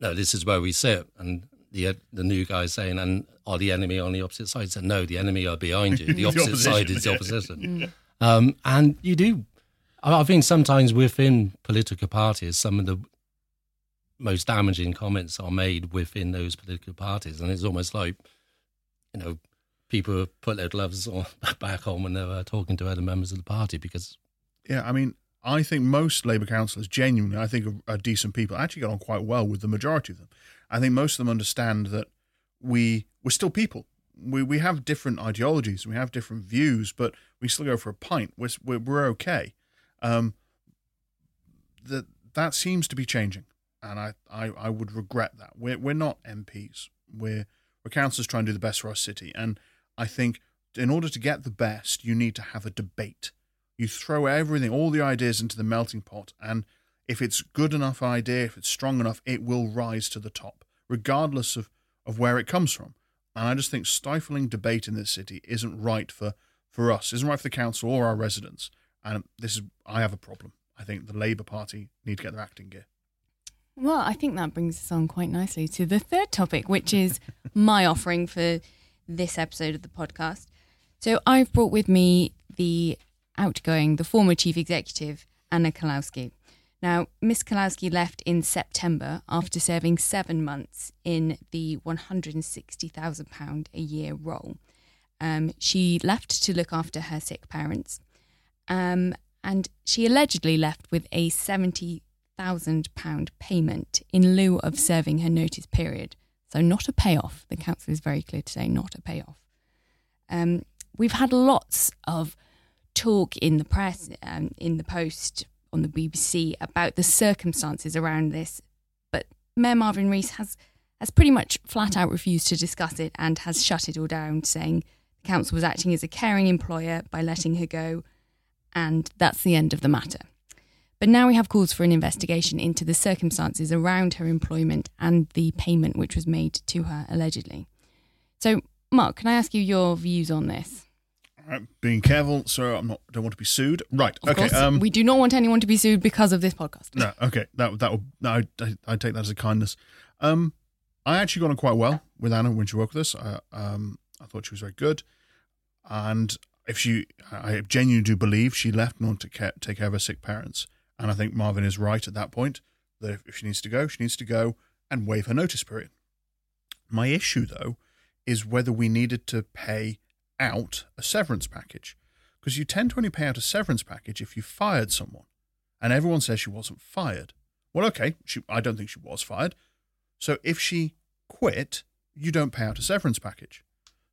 "No, this is where we sit," and the the new guy saying, "And are the enemy on the opposite side?" Said, "No, the enemy are behind you. The <laughs> opposite the side is the opposition." Yeah. Um, and you do I think sometimes within political parties, some of the most damaging comments are made within those political parties, and it's almost like, you know, people put their gloves on, <laughs> back on when they're talking to other members of the party because. Yeah, I mean, I think most Labour councillors genuinely, I think, are, are decent people. I actually get on quite well with the majority of them. I think most of them understand that we we're still people. We we have different ideologies, we have different views, but we still go for a pint. We're we're, we're okay. Um, that that seems to be changing, and I, I, I would regret that. We're we're not MPs. We're we're councillors trying to do the best for our city, and I think in order to get the best, you need to have a debate. You throw everything, all the ideas into the melting pot, and if it's good enough idea, if it's strong enough, it will rise to the top, regardless of, of where it comes from. And I just think stifling debate in this city isn't right for, for us, isn't right for the council or our residents. And this is I have a problem. I think the Labour Party need to get their acting gear. Well, I think that brings us on quite nicely to the third topic, which is <laughs> my offering for this episode of the podcast. So I've brought with me the outgoing, the former chief executive, Anna Klonowski. Now, Miss Klonowski left in September after serving seven months in the £160,000 a year role. Um, she left to look after her sick parents, um, and she allegedly left with a £70,000 payment in lieu of serving her notice period. So, not a payoff. The council is very clear to say not a payoff. Um, we've had lots of talk in the press, um, in the Post, on the BBC about the circumstances around this, but Mayor Marvin Rees has has pretty much flat out refused to discuss it and has shut it all down, saying the council was acting as a caring employer by letting her go, and that's the end of the matter. But now we have calls for an investigation into the circumstances around her employment and the payment which was made to her allegedly. So, Mark, can I ask you your views on this? Right, being careful, so I'm not don't want to be sued. Right. Of okay. um, we do not want anyone to be sued because of this podcast. no. Okay. That that will. No, I, I I take that as a kindness. Um, I actually got on quite well with Anna when she worked with us. I, um, I thought she was very good, and if she, I genuinely do believe she left in order to take care of her sick parents. And I think Marvin is right at that point that if, if she needs to go, she needs to go and waive her notice period. My issue though is whether we needed to pay out a severance package because you tend to only pay out a severance package if you fired someone, and everyone says she wasn't fired. Well, okay, she, I don't think she was fired. So if she quit, you don't pay out a severance package.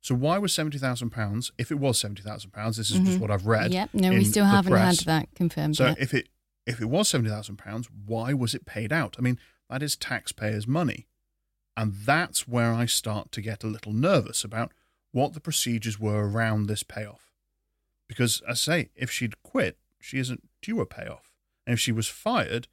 So why was seventy thousand pounds? If it was seventy thousand pounds, this is just Mhm. what I've read. Yep. No, we still haven't press. had that confirmed So yet. if it if it was seventy thousand pounds, why was it paid out? I mean, that is taxpayers' money, and that's where I start to get a little nervous about what the procedures were around this payoff. Because, I say, if she'd quit, she isn't due a payoff, and if she was fired,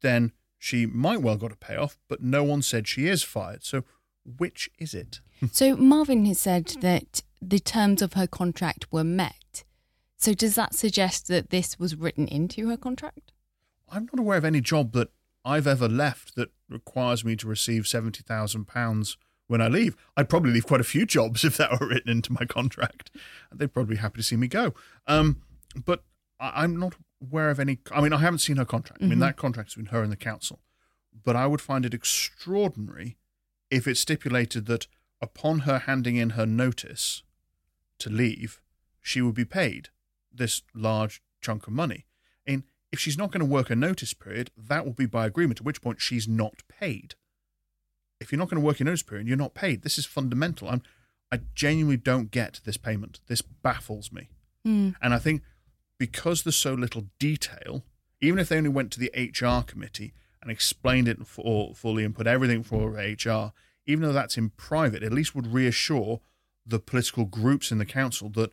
then she might well got a payoff, but no one said she is fired. So, which is it? <laughs> So Marvin has said that the terms of her contract were met. So does that suggest that this was written into her contract? I'm not aware of any job that I've ever left that requires me to receive seventy thousand pounds when I leave. I'd probably leave quite a few jobs <laughs> if that were written into my contract. They'd probably be happy to see me go. Um, but I, I'm not aware of any. I mean, I haven't seen her contract. I mean, Mhm. that contract's between her and the council. But I would find it extraordinary if it stipulated that upon her handing in her notice to leave, she would be paid this large chunk of money. And if she's not going to work a notice period, that will be by agreement, at which point she's not paid. If you're not going to work your notice period, you're not paid. This is fundamental. I'm, I genuinely don't get this payment. This baffles me. Hmm. And I think because there's so little detail, even if they only went to the HR committee and explained it for, fully and put everything for HR, even though that's in private, at least would reassure the political groups in the council that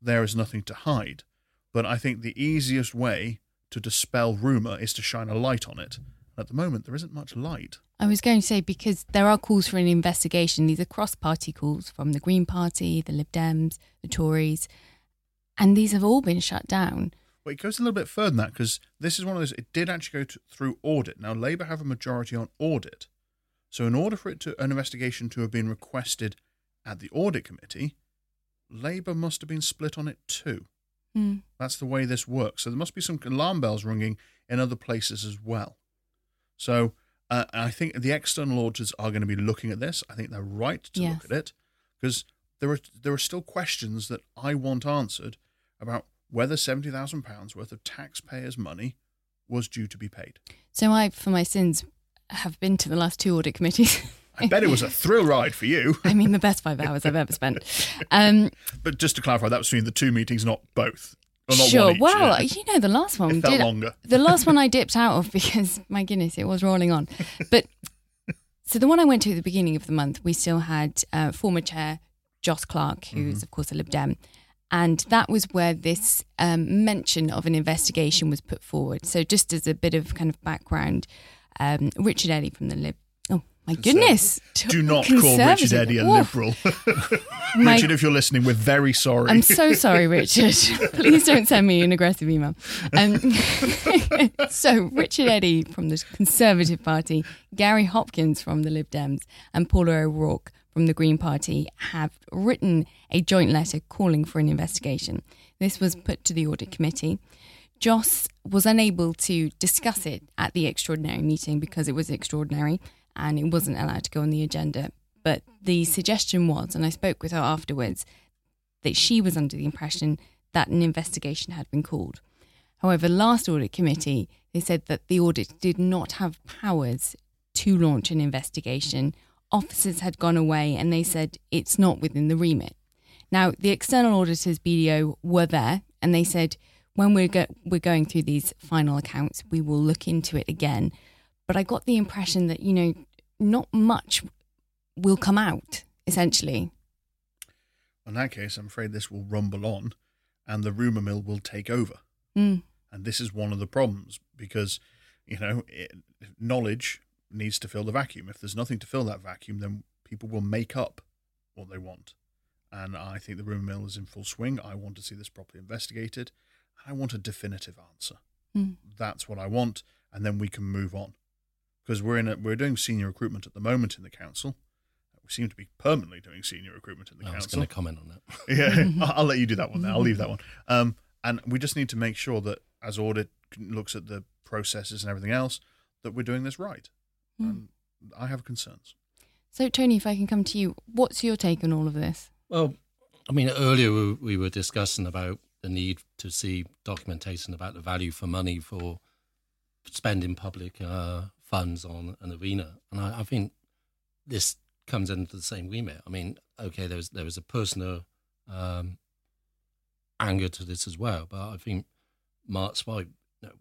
there is nothing to hide. But I think the easiest way to dispel rumour is to shine a light on it. At the moment, there isn't much light. I was going to say because there are calls for an investigation. These are cross-party calls from the Green Party, the Lib Dems, the Tories, and these have all been shut down. But it goes a little bit further than that because this is one of those. It did actually go to, through audit. Now, Labour have a majority on audit, so in order for it to an investigation to have been requested at the audit committee, Labour must have been split on it too. Hmm. That's the way this works. So there must be some alarm bells ringing in other places as well. So uh, I think the external auditors are going to be looking at this. I think they're right to Yes. look at it because there are there are still questions that I want answered about whether seventy thousand pounds worth of taxpayers' money was due to be paid. So I, for my sins, have been to the last two audit committees. I bet it was a <laughs> thrill ride for you. I mean, the best five hours I've ever spent. Um, But just to clarify, that was between the two meetings, not both. Or not sure. each, well, yeah. you know, the last one it felt did. longer. The last one I <laughs> dipped out of because, my goodness, it was rolling on. But so the one I went to at the beginning of the month, we still had uh, former chair Joss Clark, who's mm-hmm. of course a Lib Dem. And that was where this um, mention of an investigation was put forward. So, just as a bit of kind of background, um, Richard Eddy from the Lib Oh, my goodness. Do not call Richard Eddy a liberal. <laughs> My, Richard, if you're listening, we're very sorry. I'm so sorry, Richard. <laughs> Please don't send me an aggressive email. Um, <laughs> so, Richard Eddy from the Conservative Party, Gary Hopkins from the Lib Dems, and Paula O'Rourke from the Green Party have written a joint letter calling for an investigation. This was put to the Audit Committee. Joss was unable to discuss it at the extraordinary meeting because it was extraordinary and it wasn't allowed to go on the agenda. But the suggestion was, and I spoke with her afterwards, that she was under the impression that an investigation had been called. However, last audit committee, they said that the audit did not have powers to launch an investigation. Officers had gone away and they said it's not within the remit. Now, the external auditors, BDO, were there and they said, when we're, go- we're going through these final accounts, we will look into it again. But I got the impression that, you know, not much will come out, essentially. In that case, I'm afraid this will rumble on and the rumour mill will take over. Mm. And this is one of the problems because, you know, it, knowledge needs to fill the vacuum. If there's nothing to fill that vacuum, then people will make up what they want. And I think the rumour mill is in full swing. I want to see this properly investigated. I want a definitive answer. Mm. That's what I want. And then we can move on because we're in a, we're doing senior recruitment at the moment in the council. We seem to be permanently doing senior recruitment in the I council. I was going to comment on that. <laughs> yeah, <laughs> I'll, I'll, let you do that one. Now I'll leave that one. <laughs> Um, and we just need to make sure that as audit looks at the processes and everything else, that we're doing this right. Mm. And I have concerns. So, Tony, if I can come to you, what's your take on all of this? Well, I mean, earlier we were discussing about the need to see documentation about the value for money for spending public uh, funds on an arena. And I, I think this comes into the same remit. I mean, okay, there was there was a personal um, anger to this as well, but I think Mark's right. You know,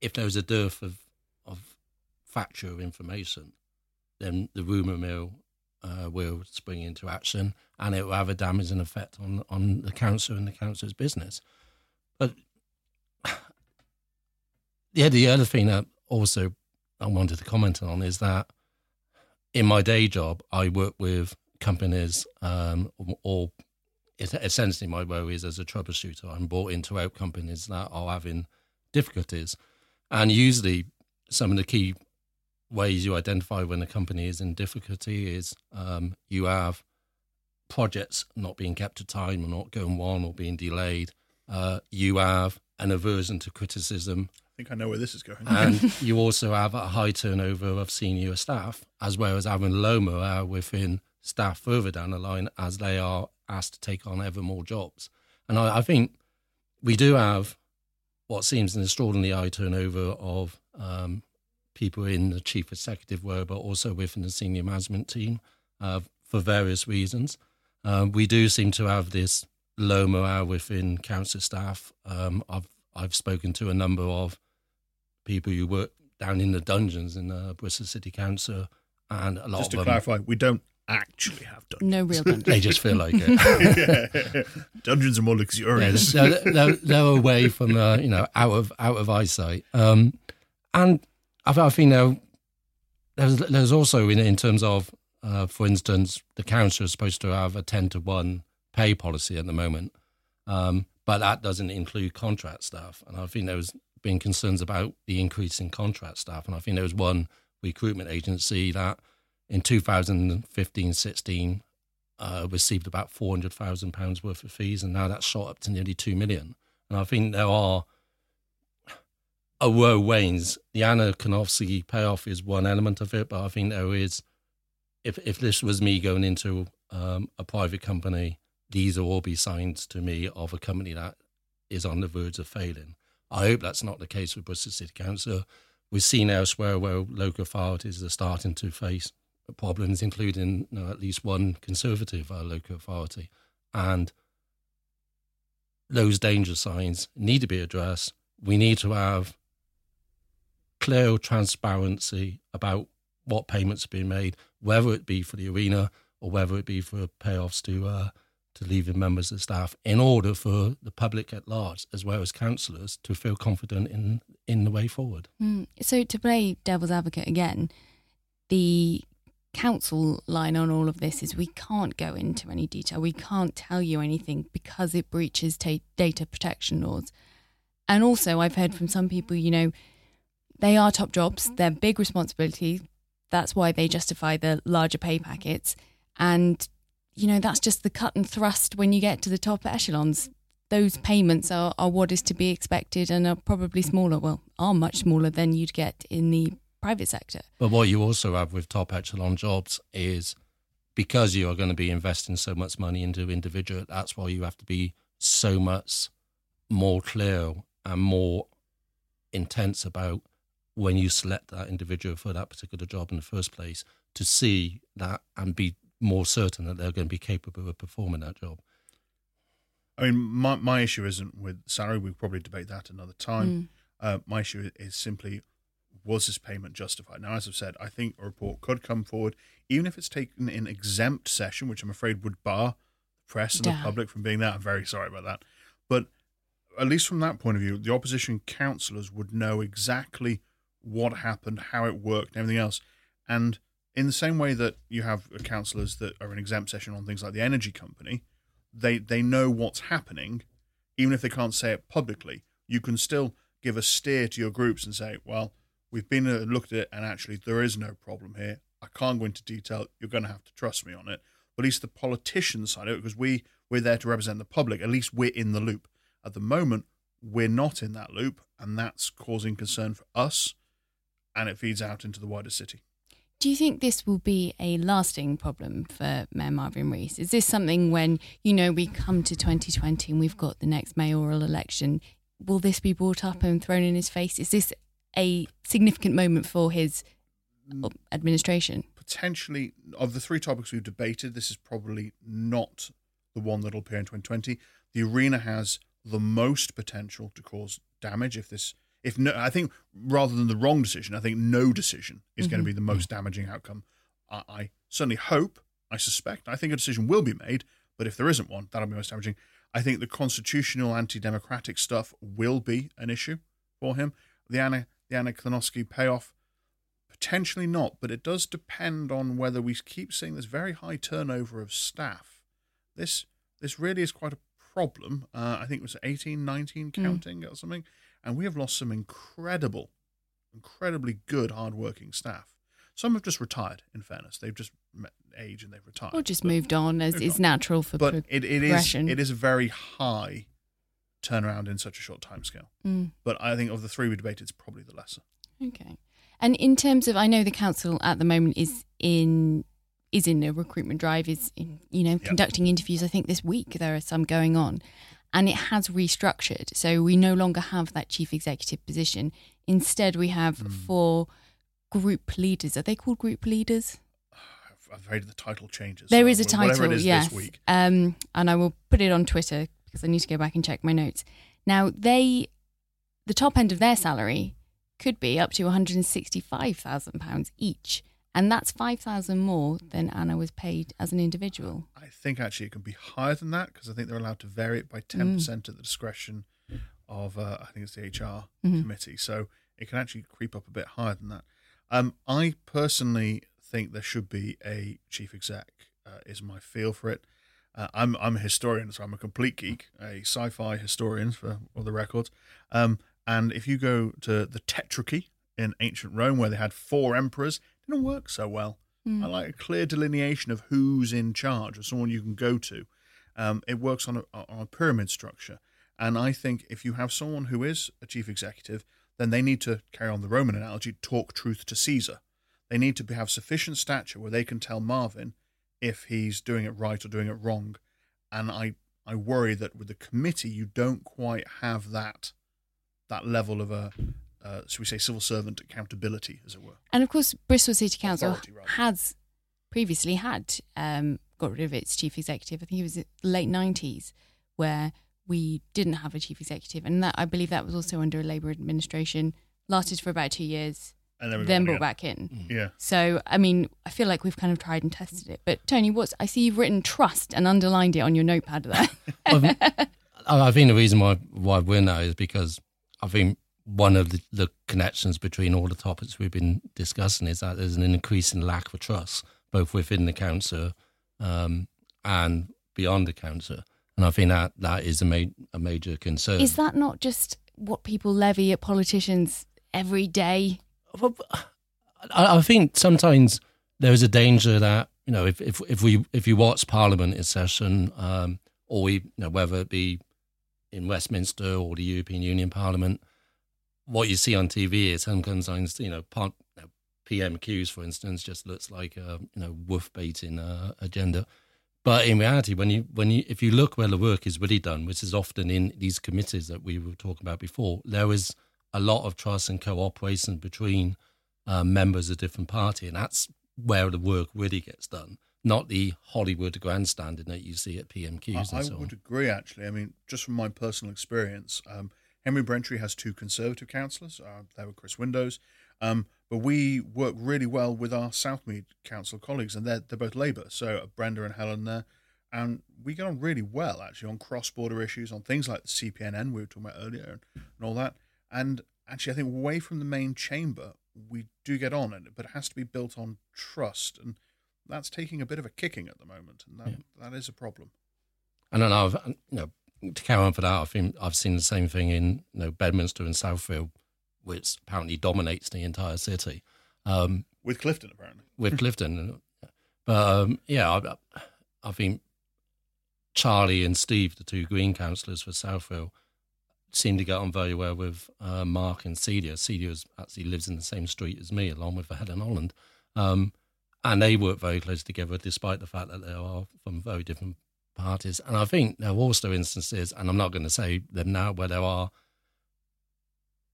if there was a dearth of of factual information, then the rumor mill uh, will spring into action, and it will have a damaging effect on on the council and the council's business. But <sighs> yeah, the other thing that also I wanted to comment on is that in my day job, I work with companies, um, or essentially my role is as a troubleshooter. I'm brought in to help companies that are having difficulties. And usually, some of the key ways you identify when a company is in difficulty is um, you have projects not being kept to time or not going on or being delayed. Uh, you have an aversion to criticism I think I know where this is going. and <laughs> you also have a high turnover of senior staff, as well as having low morale within staff further down the line as they are asked to take on ever more jobs. And I, I think we do have what seems an extraordinarily high turnover of um, people in the chief executive role, but also within the senior management team uh, for various reasons. Uh, we do seem to have this low morale within council staff. Um, I've I've spoken to a number of people who work down in the dungeons in the Bristol City Council, and a lot just to them, clarify, we don't actually have dungeons. No real dungeons. they just feel like it. <laughs> dungeons are more luxurious. Yeah, they're, they're, they're, away from uh, you know out of out of eyesight. Um, and I, think now there's there's also in in terms of uh, for instance, the council is supposed to have a ten to one pay policy at the moment, um, but that doesn't include contract staff. And I think there was been concerns about the increase in contract staff. And I think there was one recruitment agency that in 2015 16 uh, received about £400,000 worth of fees, and now that's shot up to nearly 2 million. And I think there are a row ways. The Anna Klonowski payoff is one element of it, but I think there is, if, if this was me going into um, a private company, these will all be signs to me of a company that is on the verge of failing. I hope that's not the case with Bristol City Council. We've seen elsewhere where local authorities are starting to face problems, including you know, at least one Conservative uh, local authority. And those danger signs need to be addressed. We need to have clear transparency about what payments are being made, whether it be for the arena or whether it be for payoffs to uh, to leaving members of staff, in order for the public at large, as well as councillors, to feel confident in in the way forward. Mm. So to play devil's advocate again, the council line on all of this is we can't go into any detail. We can't tell you anything because it breaches ta- data protection laws. And also, I've heard from some people, you know, they are top jobs, they're big responsibilities. That's why they justify the larger pay packets. And, you know, that's just the cut and thrust when you get to the top echelons. Those payments are, are what is to be expected and are probably smaller, well, are much smaller than you'd get in the private sector. But what you also have with top echelon jobs is because you are going to be investing so much money into individual, that's why you have to be so much more clear and more intense about when you select that individual for that particular job in the first place to see that and be more certain that they're going to be capable of performing that job. I mean, my, my issue isn't with salary. We'll probably debate that another time. Mm. Uh, my issue is simply was this payment justified? Now, as I've said, I think a report could come forward, even if it's taken in exempt session, which I'm afraid would bar the press and Damn. the public from being there. I'm very sorry about that. But at least from that point of view, the opposition councillors would know exactly what happened, how it worked, and everything else. And in the same way that you have councillors that are in exempt session on things like the energy company, they they know what's happening, even if they can't say it publicly. You can still give a steer to your groups and say, well, we've been uh, looked at it, and actually there is no problem here. I can't go into detail. You're going to have to trust me on it. But at least the politician side of it, because we we're there to represent the public. At least we're in the loop. At the moment, we're not in that loop, and that's causing concern for us, and it feeds out into the wider city. Do you think this will be a lasting problem for Mayor Marvin Rees? Is this something when, you know, we come to 2020 and we've got the next mayoral election, will this be brought up and thrown in his face? Is this a significant moment for his uh, administration? potentially of the three topics we've debated, this is probably not the one that'll appear in 2020. The arena has the most potential to cause damage if this if no I think rather than the wrong decision, I think no decision is going to mm-hmm. be the most mm-hmm. damaging outcome. I, I certainly hope, I suspect, I think a decision will be made, but if there isn't one, that'll be most damaging. I think the constitutional anti-democratic stuff will be an issue for him. The Anna the Anna Klonowski payoff Potentially not, but it does depend on whether we keep seeing this very high turnover of staff. This this really is quite a problem. Uh, I think it was 18, 19 mm. counting or something. And we have lost some incredible, incredibly good, hardworking staff. Some have just retired, in fairness. They've just met age and they've retired. Or just But- moved on as moved is on. natural for But pro- it, it is progression. it is a very high turnaround in such a short time scale. Mm. But I think of the three we debated, it's probably the lesser. Okay. And in terms of, I know the council at the moment is in is in a recruitment drive, is in, you know conducting interviews. I think this week there are some going on, and it has restructured. So we no longer have that chief executive position. Instead, we have Hmm. four group leaders. Are they called group leaders? I've heard the title changes. There so is a title, is yes. Um, and I will put it on Twitter because I need to go back and check my notes. Now, they, the top end of their salary could be up to £165,000 each. And that's 5000 more than Anna was paid as an individual. I think actually it can be higher than that because I think they're allowed to vary it by 10% at the discretion of, uh, I think it's the HR Mhm. committee. So it can actually creep up a bit higher than that. Um, I personally think there should be a chief exec, uh, is my feel for it. Uh, I'm, I'm a historian, so I'm a complete geek, a sci fi historian for all the records. Um, and if you go to the Tetrarchy in ancient Rome, where they had four emperors, didn't work so well. I like a clear delineation of who's in charge or someone you can go to. Um, it works on a, on a pyramid structure. And I think if you have someone who is a chief executive, then they need to carry on the Roman analogy talk truth to Caesar. They need to be, have sufficient stature where they can tell Marvin if he's doing it right or doing it wrong. And I, I worry that with the committee, you don't quite have that that level of a, uh, should we say, civil servant accountability, as it were. And of course, Bristol City Council Authority, has previously had um, got rid of its chief executive. I think it was the late 90s where we didn't have a chief executive. And that I believe that was also under a Labour administration, lasted for about two years. And then, then brought back in. Yeah. So, I mean, I feel like we've kind of tried and tested it. But Tony, what's I see you've written trust and underlined it on your notepad there. I I think the reason why why we're now is because I think one of the, the connections between all the topics we've been discussing is that there's an increasing lack of trust both within the council um, and beyond the council, and I think that that is a, ma- a major concern. Is that not just what people levy at politicians every day? I, I think sometimes there is a danger that you know if if if we if you watch Parliament in session, um, or we, you know whether it be in Westminster or the European Union Parliament, what you see on TV is sometimes you know, part, you know PMQs, for instance, just looks like a you know wolf baiting uh, agenda. But in reality, when you when you if you look where the work is really done, which is often in these committees that we were talking about before, there is a lot of trust and cooperation between um, members of different party, and that's where the work really gets done, not the Hollywood grandstanding that you see at PMQs I, so would on. agree, actually. I mean, just from my personal experience, um, Henbury Brentry has two Conservative councillors. Uh, they were Chris Windows. Um, but we work really well with our Southmead Council colleagues, and they're, they're both Labour. So uh, Brenda and Helen there. And we get on really well, actually, on cross border issues, on things like the CPNN we were talking about earlier and, and all that. And actually, I think away from the main chamber, we do get on, and but it has to be built on trust. And that's taking a bit of a kicking at the moment. And that, Yeah. that is a problem. And I've you know to carry on for that, I think I've seen the same thing in you know Bedminster and Southville, which apparently dominates the entire city. Um, With Clifton, apparently. with Clifton. <laughs> But um, yeah, I, I think Charlie and Steve, the two Green councillors for Southville, seem to get on very well with uh, Mark and Celia. Celia actually lives in the same street as me, along with Helen Holland. Um, and they work very close together, despite the fact that they are from very different parties. And I think there are also instances, and I'm not going to say them now, where there are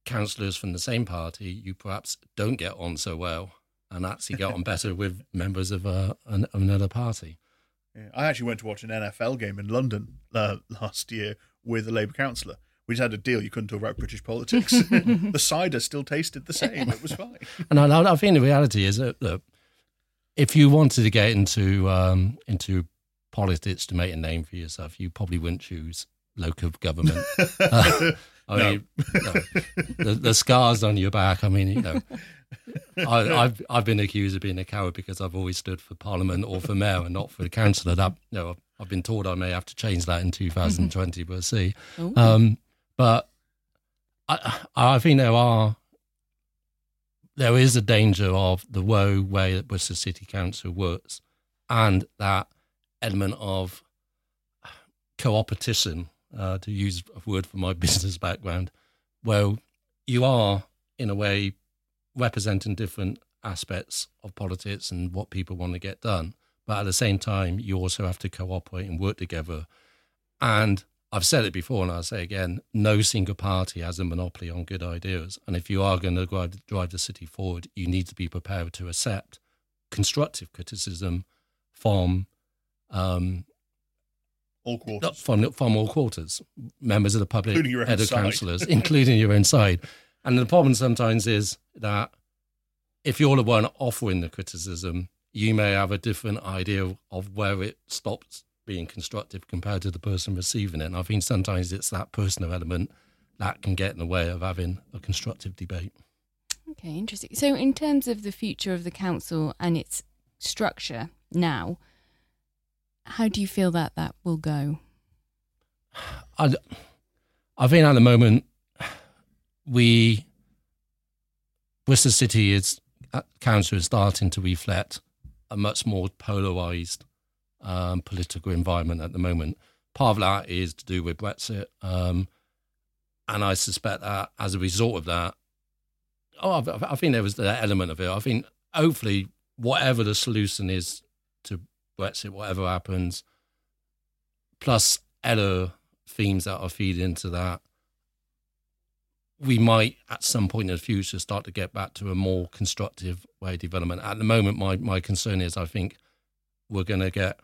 councillors from the same party you perhaps don't get on so well and actually get on better with <laughs> members of uh, an, another party. Yeah. I actually went to watch an NFL game in London uh, last year with a Labour councillor. We just had a deal. You couldn't talk about British politics. <laughs> the cider still tasted the same. It was fine. And I, I think the reality is that look, if you wanted to get into um, into politics to make a name for yourself, you probably wouldn't choose local government. Uh, <laughs> I mean, no, the, the scars on your back. I mean, you know, I, I've I've been accused of being a coward because I've always stood for Parliament or for mayor and not for the councillor. That you know, I've been told I may have to change that in 2020. We'll see. Um, but I, I think there are there is a danger of the woe way that Worcester City Council works, and that element of co-opetition, uh, to use a word from my <laughs> business background, where you are in a way representing different aspects of politics and what people want to get done, but at the same time, you also have to cooperate and work together. And I've said it before, and I'll say again: no single party has a monopoly on good ideas. And if you are going to drive, drive the city forward, you need to be prepared to accept constructive criticism from um, All quarters. from from all quarters, members of the public, Including your own head of side. councillors, including your own side. And the problem sometimes is that if you're the one offering the criticism, you may have a different idea of where it stops being constructive compared to the person receiving it. And I think sometimes it's that personal element that can get in the way of having a constructive debate. Okay, interesting. So, in terms of the future of the council and its structure now, how do you feel that that will go? I, I think at the moment we Worcester City is uh, council is starting to reflect a much more polarized um, political environment at the moment. Part of that is to do with Brexit, um, and I suspect that as a result of that, oh, I, I think there was that element of it. I think hopefully, whatever the solution is to Brexit, whatever happens, plus other themes that are feeding into that, we might at some point in the future start to get back to a more constructive way of development. At the moment, my, my concern is I think we're going to get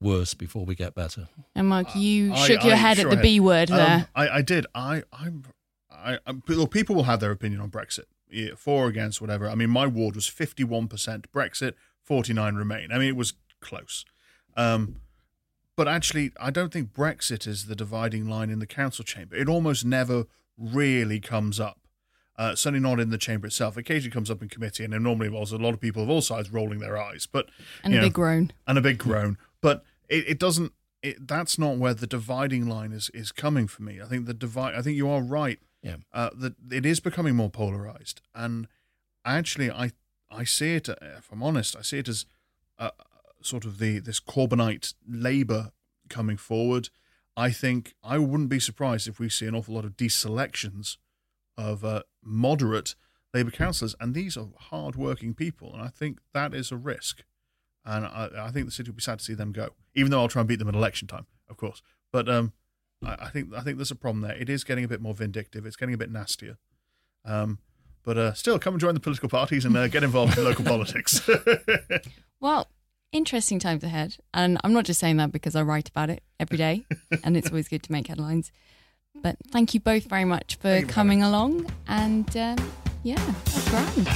worse before we get better. And Mark, you I- shook your I head sure at the B word Um, there. I, I did. I, I'm. I, I, people will have their opinion on Brexit. yeah, for against whatever. I mean, my ward was 51% Brexit, 49 Remain. I mean, it was close. Um, but actually, I don't think Brexit is the dividing line in the council chamber. It almost never really comes up. Uh, certainly not in the chamber itself. Occasionally comes up in committee, and it normally involves a lot of people of all sides rolling their eyes. But And you a know, big groan. and a big groan. But it, it doesn't. It, that's not where the dividing line is is coming for me. I think the divide. I think you are right. Yeah. Uh, that it is becoming more polarized, and actually, I I see it. If I'm honest, I see it as uh, sort of the this Corbynite Labour coming forward. I think I wouldn't be surprised if we see an awful lot of deselections of uh, moderate Labour councillors, and these are hard-working people, and I think that is a risk and I, I think the city will be sad to see them go. Even though I'll try and beat them at election time, of course. But um, I, I think I think there's a problem there. It is getting a bit more vindictive. It's getting a bit nastier. Um, but uh, still, come and join the political parties and uh, get involved in local <laughs> politics. <laughs> Well, interesting times ahead. And I'm not just saying that because I write about it every day <laughs> and it's always good to make headlines. But thank you both very much for Thank coming along. And um, yeah, that's grand.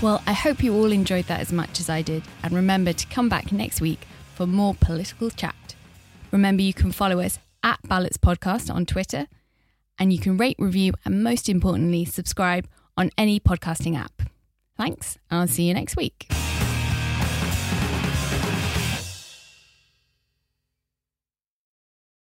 Well, I hope you all enjoyed that as much as I did. And remember to come back next week for more political chat. Remember, you can follow us at Ballots Podcast on Twitter and you can rate, review, and most importantly, subscribe on any podcasting app. Thanks, I'll see you next week.